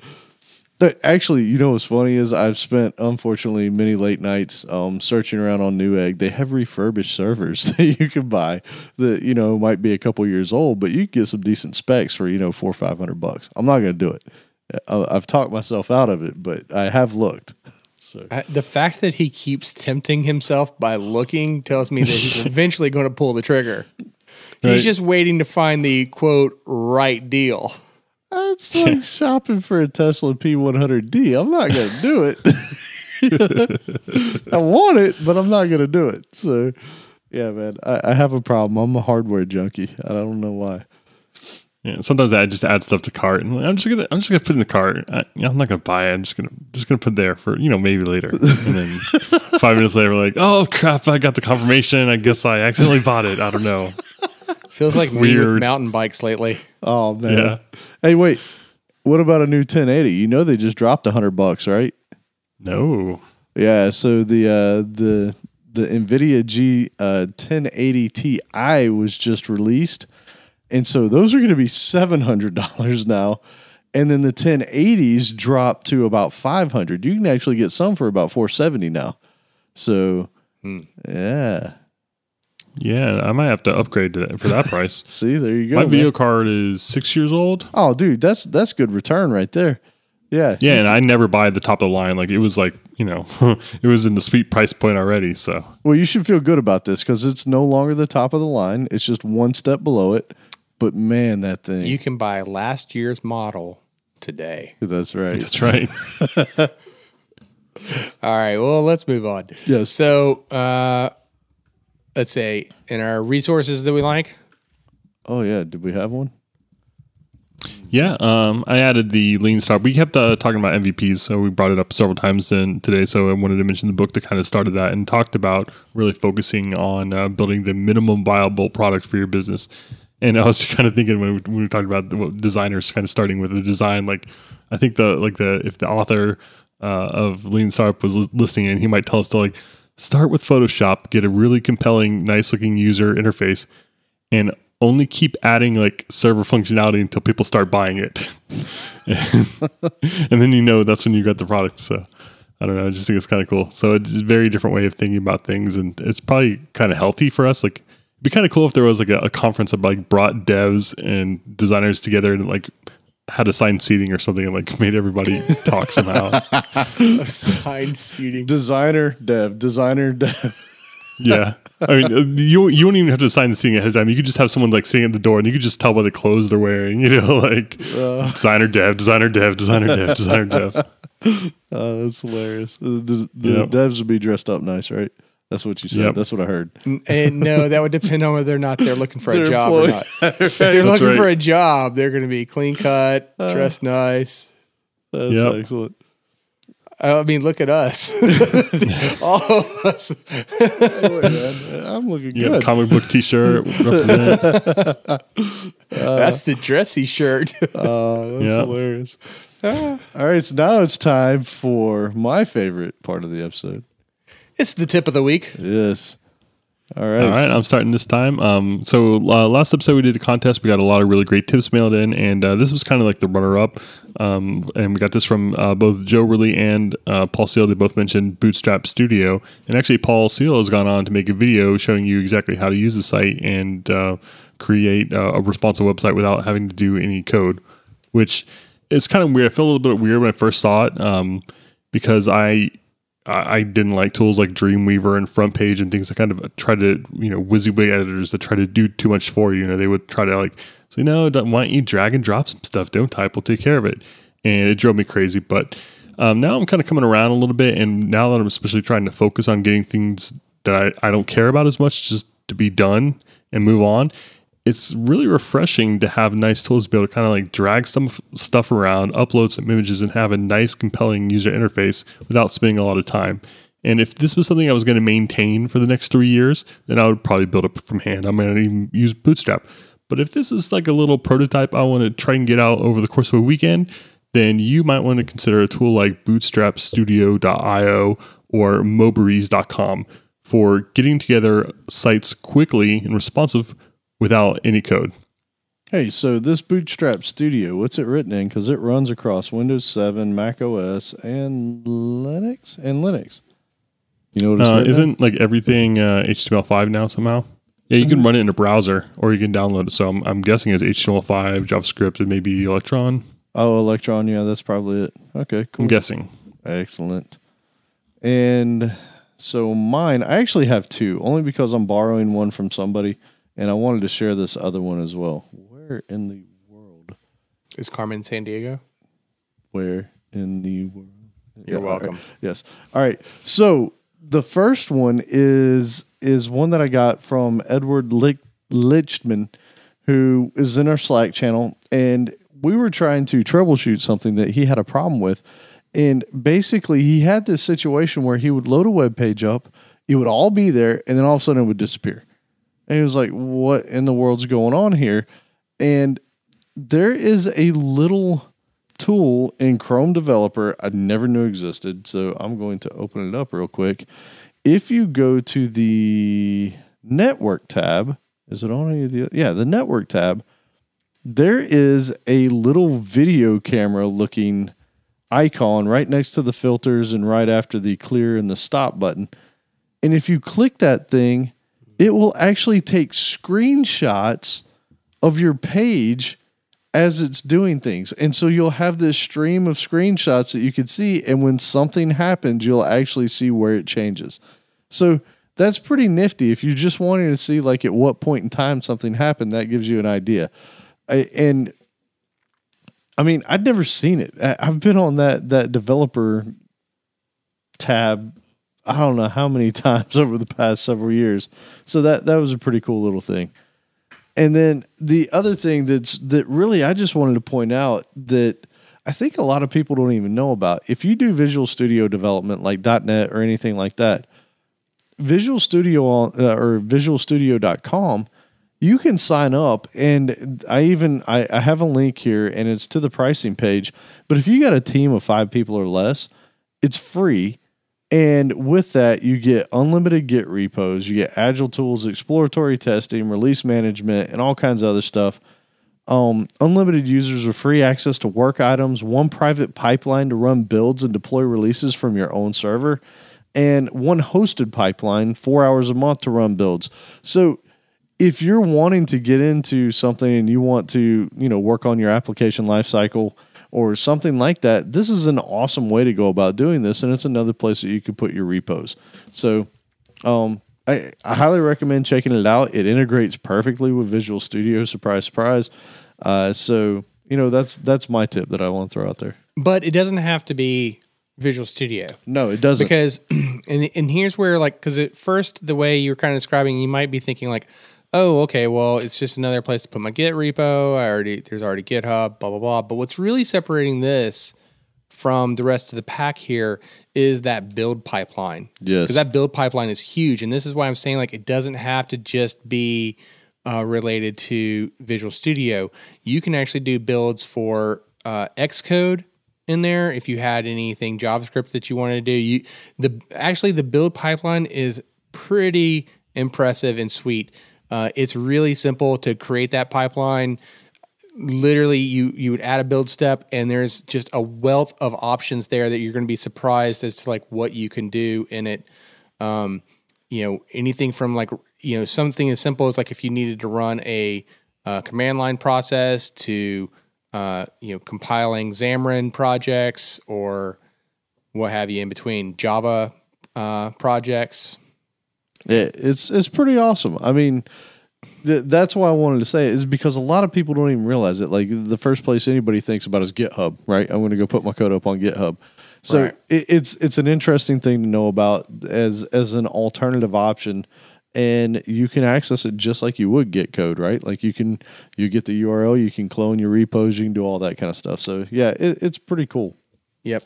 Actually, you know what's funny is I've spent unfortunately many late nights um, searching around on Newegg. They have refurbished servers that you can buy that you know might be a couple years old, but you can get some decent specs for you know four or five hundred bucks. I'm not going to do it. I- I've talked myself out of it, but I have looked. Uh, The fact that he keeps tempting himself by looking tells me that he's eventually going to pull the trigger. Right. He's just waiting to find the quote right deal. It's like shopping for a Tesla P100D. I'm not going to do it. I want it, but I'm not going to do it. So, yeah, man, I, I have a problem. I'm a hardware junkie. I don't know why. Yeah, sometimes I just add stuff to cart, and I'm just gonna I'm just gonna put it in the cart. I, you know, I'm not gonna buy it. I'm just gonna just gonna put it there for you know maybe later. And then five minutes later, we're like, oh crap! I got the confirmation. I guess I accidentally bought it. I don't know. Feels like me with Weird. mountain bikes lately. Oh man. Yeah. Hey, wait. What about a new 1080? You know they just dropped 100 bucks, right? No. Yeah, so the uh the the Nvidia G uh 1080 Ti was just released. And so those are going to be $700 now. And then the 1080s drop to about 500. You can actually get some for about 470 now. So yeah. Yeah, I might have to upgrade to that for that price. See, there you go. My man. video card is six years old. Oh, dude, that's that's good return right there. Yeah. Yeah, and I never buy the top of the line. Like it was like you know, it was in the sweet price point already. So Well, you should feel good about this because it's no longer the top of the line. It's just one step below it. But man, that thing. You can buy last year's model today. that's right. that's right. All right. Well, let's move on. Yes. So, uh, let's say in our resources that we like, Oh yeah, did we have one? Yeah, um, I added the lean startup. We kept uh, talking about MVPs, so we brought it up several times then today. So I wanted to mention the book that kind of started that and talked about really focusing on uh, building the minimum viable product for your business. And I was kind of thinking when we, when we were talking about the, designers kind of starting with the design, like I think the like the if the author uh, of Lean Startup was listening in, he might tell us to like start with Photoshop, get a really compelling, nice looking user interface, and only keep adding like server functionality until people start buying it. and then you know that's when you got the product. So I don't know. I just think it's kind of cool. So it's a very different way of thinking about things. And it's probably kind of healthy for us. Like it'd be kind of cool if there was like a, a conference that like brought devs and designers together and like had assigned seating or something and like made everybody talk somehow. assigned seating. Designer, dev, designer, dev. Yeah. I mean, uh, you you won't even have to assign the seating ahead of time. You could just have someone like sitting at the door, and you could just tell by the clothes they're wearing. You know, like designer dev, designer dev, designer dev, designer dev. Oh, that's hilarious. The, the, the Yep. devs would be dressed up nice, right? That's what you said. Yep. That's what I heard. And no, that would depend on whether or not they're looking for a They're job or employed. not. If they're looking right. for a job, they're going to be clean cut, uh, dressed nice. That's Yep. excellent. I mean, look at us. All of us. I'm looking You got a good. comic book T-shirt. represent. Uh, that's the dressy shirt. Oh, that's Yeah. hilarious. Ah. All right, so now it's time for my favorite part of the episode. It's the tip of the week. Yes. All right. All right, I'm starting this time. Um, so uh, last episode we did a contest. We got a lot of really great tips mailed in, and uh, this was kind of like the runner-up. Um, and we got this from uh, both Joe Ridley and uh, Paul Seal. They both mentioned Bootstrap Studio, and actually Paul Seal has gone on to make a video showing you exactly how to use the site and uh, create uh, a responsive website without having to do any code. Which is kind of weird. I feel a little bit weird when I first saw it um, because I I didn't like tools like Dreamweaver and FrontPage and things that kind of try to, you know, WYSIWYG editors that try to do too much for you. You know, they would try to like say, no, why don't you drag and drop some stuff? Don't type, we'll take care of it. And it drove me crazy. But um, now I'm kind of coming around a little bit. And now that I'm especially trying to focus on getting things that I, I don't care about as much just to be done and move on, it's really refreshing to have nice tools to be able to kind of like drag some stuff around, upload some images, and have a nice, compelling user interface without spending a lot of time. And if this was something I was going to maintain for the next three years, then I would probably build it from hand. I'm going to even use Bootstrap. But if this is like a little prototype I want to try and get out over the course of a weekend, then you might want to consider a tool like bootstrapstudio.io or mobirise.com for getting together sites quickly and responsive without any code. Hey, so this Bootstrap Studio, what's it written in? Because it runs across Windows 7, Mac OS, and Linux. And Linux. You know what it's uh, Isn't like everything uh, HTML5 now somehow? Yeah, you can run it in a browser or you can download it. So I'm, I'm guessing it's HTML5, JavaScript, and maybe Electron. Oh, Electron. Yeah, that's probably it. Okay, cool. I'm guessing. Excellent. And so mine, I actually have two, only because I'm borrowing one from somebody, and I wanted to share this other one as well. Where in the world? Is Carmen Sandiego? Where in the world? You're Yeah, all right. welcome. Yes. All right. So the first one is is one that I got from Edward Lich- Lichtman, who is in our Slack channel, and we were trying to troubleshoot something that he had a problem with, and basically he had this situation where he would load a web page up, it would all be there, and then all of a sudden it would disappear, and he was like, "What in the world's going on here?" And there is a little tool in Chrome Developer I never knew existed. So I'm going to open it up real quick. If you go to the network tab, is it on any of the yeah, the network tab, there is a little video camera looking icon right next to the filters and right after the clear and the stop button. And if you click that thing, it will actually take screenshots of your page as it's doing things. And so you'll have this stream of screenshots that you can see. And when something happens, you'll actually see where it changes. So that's pretty nifty. If you're just wanting to see, like, at what point in time something happened, that gives you an idea. I, and I mean, I'd never seen it. I- I've been on that that developer tab. I don't know how many times over the past several years. So that that was a pretty cool little thing. And then the other thing that's that really I just wanted to point out that I think a lot of people don't even know about. If you do Visual Studio development like .NET or anything like that, Visual Studio on uh, or visualstudio.com, you can sign up and I even I, I have a link here and it's to the pricing page. But if you got a team of five people or less, it's free. And with that, you get unlimited Git repos, you get agile tools, exploratory testing, release management, and all kinds of other stuff. Um, unlimited users with free access to work items, one private pipeline to run builds and deploy releases from your own server, and one hosted pipeline, four hours a month to run builds. So if you're wanting to get into something and you want to, you know, work on your application lifecycle or something like that, this is an awesome way to go about doing this. And it's another place that you could put your repos. So um, I, I highly recommend checking it out. It integrates perfectly with Visual Studio. Surprise, surprise. Uh, so you know that's that's my tip that I want to throw out there. But it doesn't have to be Visual Studio. No, it doesn't. because and and here's where like because at first the way you're kind of describing you might be thinking like oh okay well it's just another place to put my git repo. I already there's already github blah blah blah. But what's really separating this from the rest of the pack here is that build pipeline. Yes. because that build pipeline is huge and this is why i'm saying like it doesn't have to just be uh, related to visual studio. You can actually do builds for uh, xcode in there if you had anything javascript that you wanted to do. You the actually the build pipeline is pretty impressive and sweet uh, it's really simple to create that pipeline literally you you would add a build step and there's just a wealth of options there that you're going to be surprised as to like what you can do in it um you know anything from like you know something as simple as like if you needed to run a uh, command line process to uh, you know compiling Xamarin projects or what have you in between Java uh, projects. Yeah, it's it's pretty awesome. I mean, th- that's why I wanted to say it is because a lot of people don't even realize it. Like the first place anybody thinks about is GitHub, right? I'm going to go put my code up on GitHub. So Right. it, it's it's an interesting thing to know about as as an alternative option, and you can access it just like you would Git code, right? Like you can you get the URL, you can clone your repos, you can do all that kind of stuff. So yeah, it, it's pretty cool. Yep.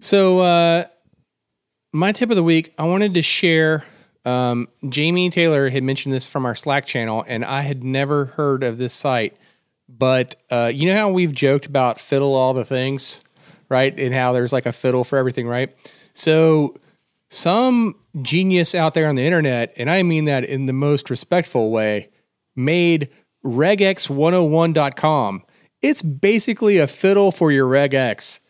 So, uh, my tip of the week, I wanted to share. Um, Jamie Taylor had mentioned this from our Slack channel, and I had never heard of this site. But uh, you know how we've joked about fiddle all the things, right? And how there's like a fiddle for everything, right? So, some genius out there on the internet, and I mean that in the most respectful way, made regex101.com. It's basically a fiddle for your regex.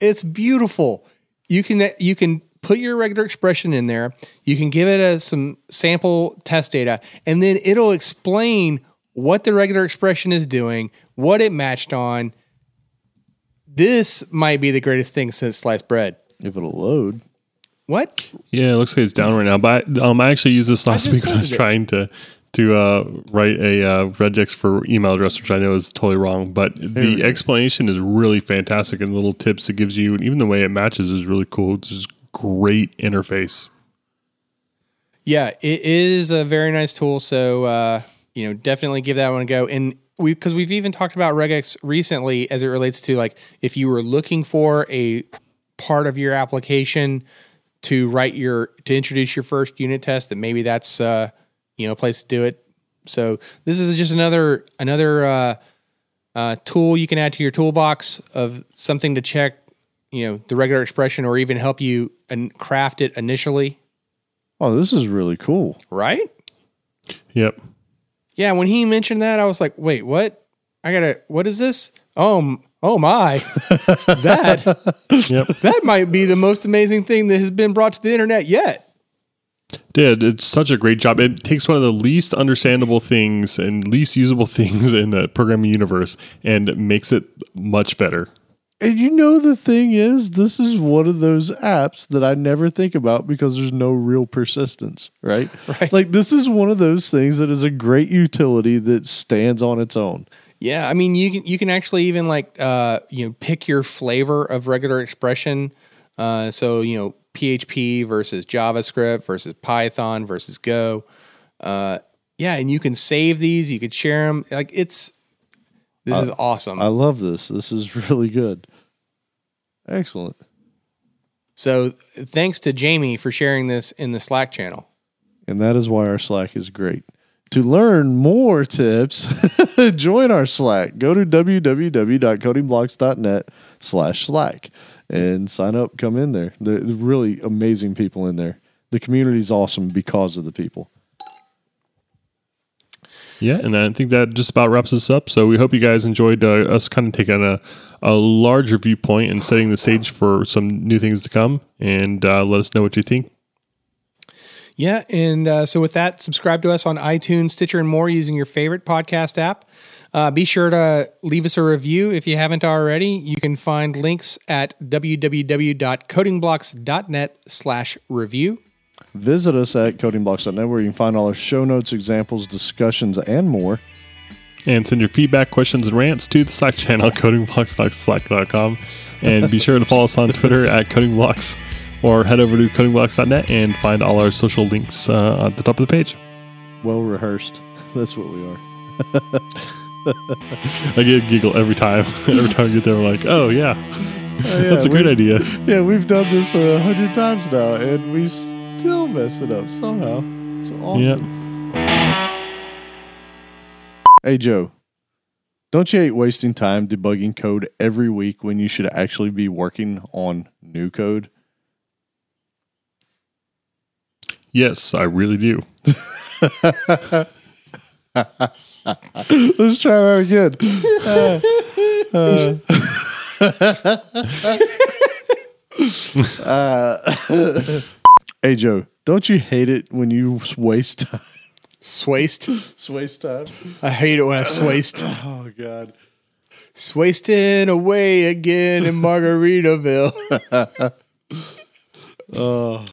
It's beautiful. You can you can put your regular expression in there. You can give it a, some sample test data, and then it'll explain what the regular expression is doing, what it matched on. This might be the greatest thing since sliced bread. If it'll load. What? Yeah, it looks like it's down right now. But um, I actually used this last week when I was it. trying to to uh, write a uh, regex for email address, which I know is totally wrong. But the explanation is really fantastic, and the little tips it gives you, and even the way it matches is really cool. It's just great interface. Yeah, it is a very nice tool. So uh, you know, definitely give that one a go. And we because we've even talked about regex recently as it relates to like if you were looking for a part of your application to write your to introduce your first unit test, that maybe that's uh, you know a place to do it. So this is just another another uh, uh, tool you can add to your toolbox of something to check. You know the regular expression, or even help you and craft it initially. Oh, this is really cool. Right? Yep. Yeah, when he mentioned that, I was like, "Wait, what? I gotta. What is this? Oh, oh my! that Yep. that might be the most amazing thing that has been brought to the internet yet." Did it's such a great job. It takes one of the least understandable things and least usable things in the programming universe and makes it much better. And you know the thing is, this is one of those apps that I never think about because there's no real persistence, right? Right. Like this is one of those things that is a great utility that stands on its own. Yeah, I mean, you can you can actually even like uh, you know pick your flavor of regular expression. Uh, so you know PHP versus JavaScript versus Python versus Go. Uh, yeah, and you can save these. You could share them. Like it's this is awesome. I love this. This is really good. Excellent. so thanks to Jamie for sharing this in the Slack channel. And that is why our Slack is great. To learn more tips, join our Slack. Go to www.codingblocks.net slash Slack and sign up. Come in there. They're, they're really amazing people in there. The community is awesome because of the people. Yeah, and I think that just about wraps us up. So we hope you guys enjoyed uh, us kind of taking a, a larger viewpoint and setting the stage for some new things to come. And uh, let us know what you think. Yeah, and uh, so with that, subscribe to us on iTunes, Stitcher, and more using your favorite podcast app. Uh, be sure to leave us a review if you haven't already. You can find links at www.codingblocks.net slash review. Visit us at codingblocks.net where you can find all our show notes, examples, discussions, and more. And send your feedback, questions, and rants to the Slack channel, codingblocks.slack.com. And be sure to follow us on Twitter at codingblocks or head over to codingblocks.net and find all our social links uh, at the top of the page. Well rehearsed. That's what we are. I get a giggle every time. every time I get there, I'm like, oh, yeah, that's a great idea. Yeah, we've done this a hundred times now, and we still mess it up somehow. It's awesome. Yeah. Hey, Joe, don't you hate wasting time debugging code every week when you should actually be working on new code? Yes, I really do. Let's try that again. Uh, uh, hey, Joe, don't you hate it when you waste time? Swaste. Waste time? I hate it when I swaste. Oh, God. Swasting away again in Margaritaville. Oh.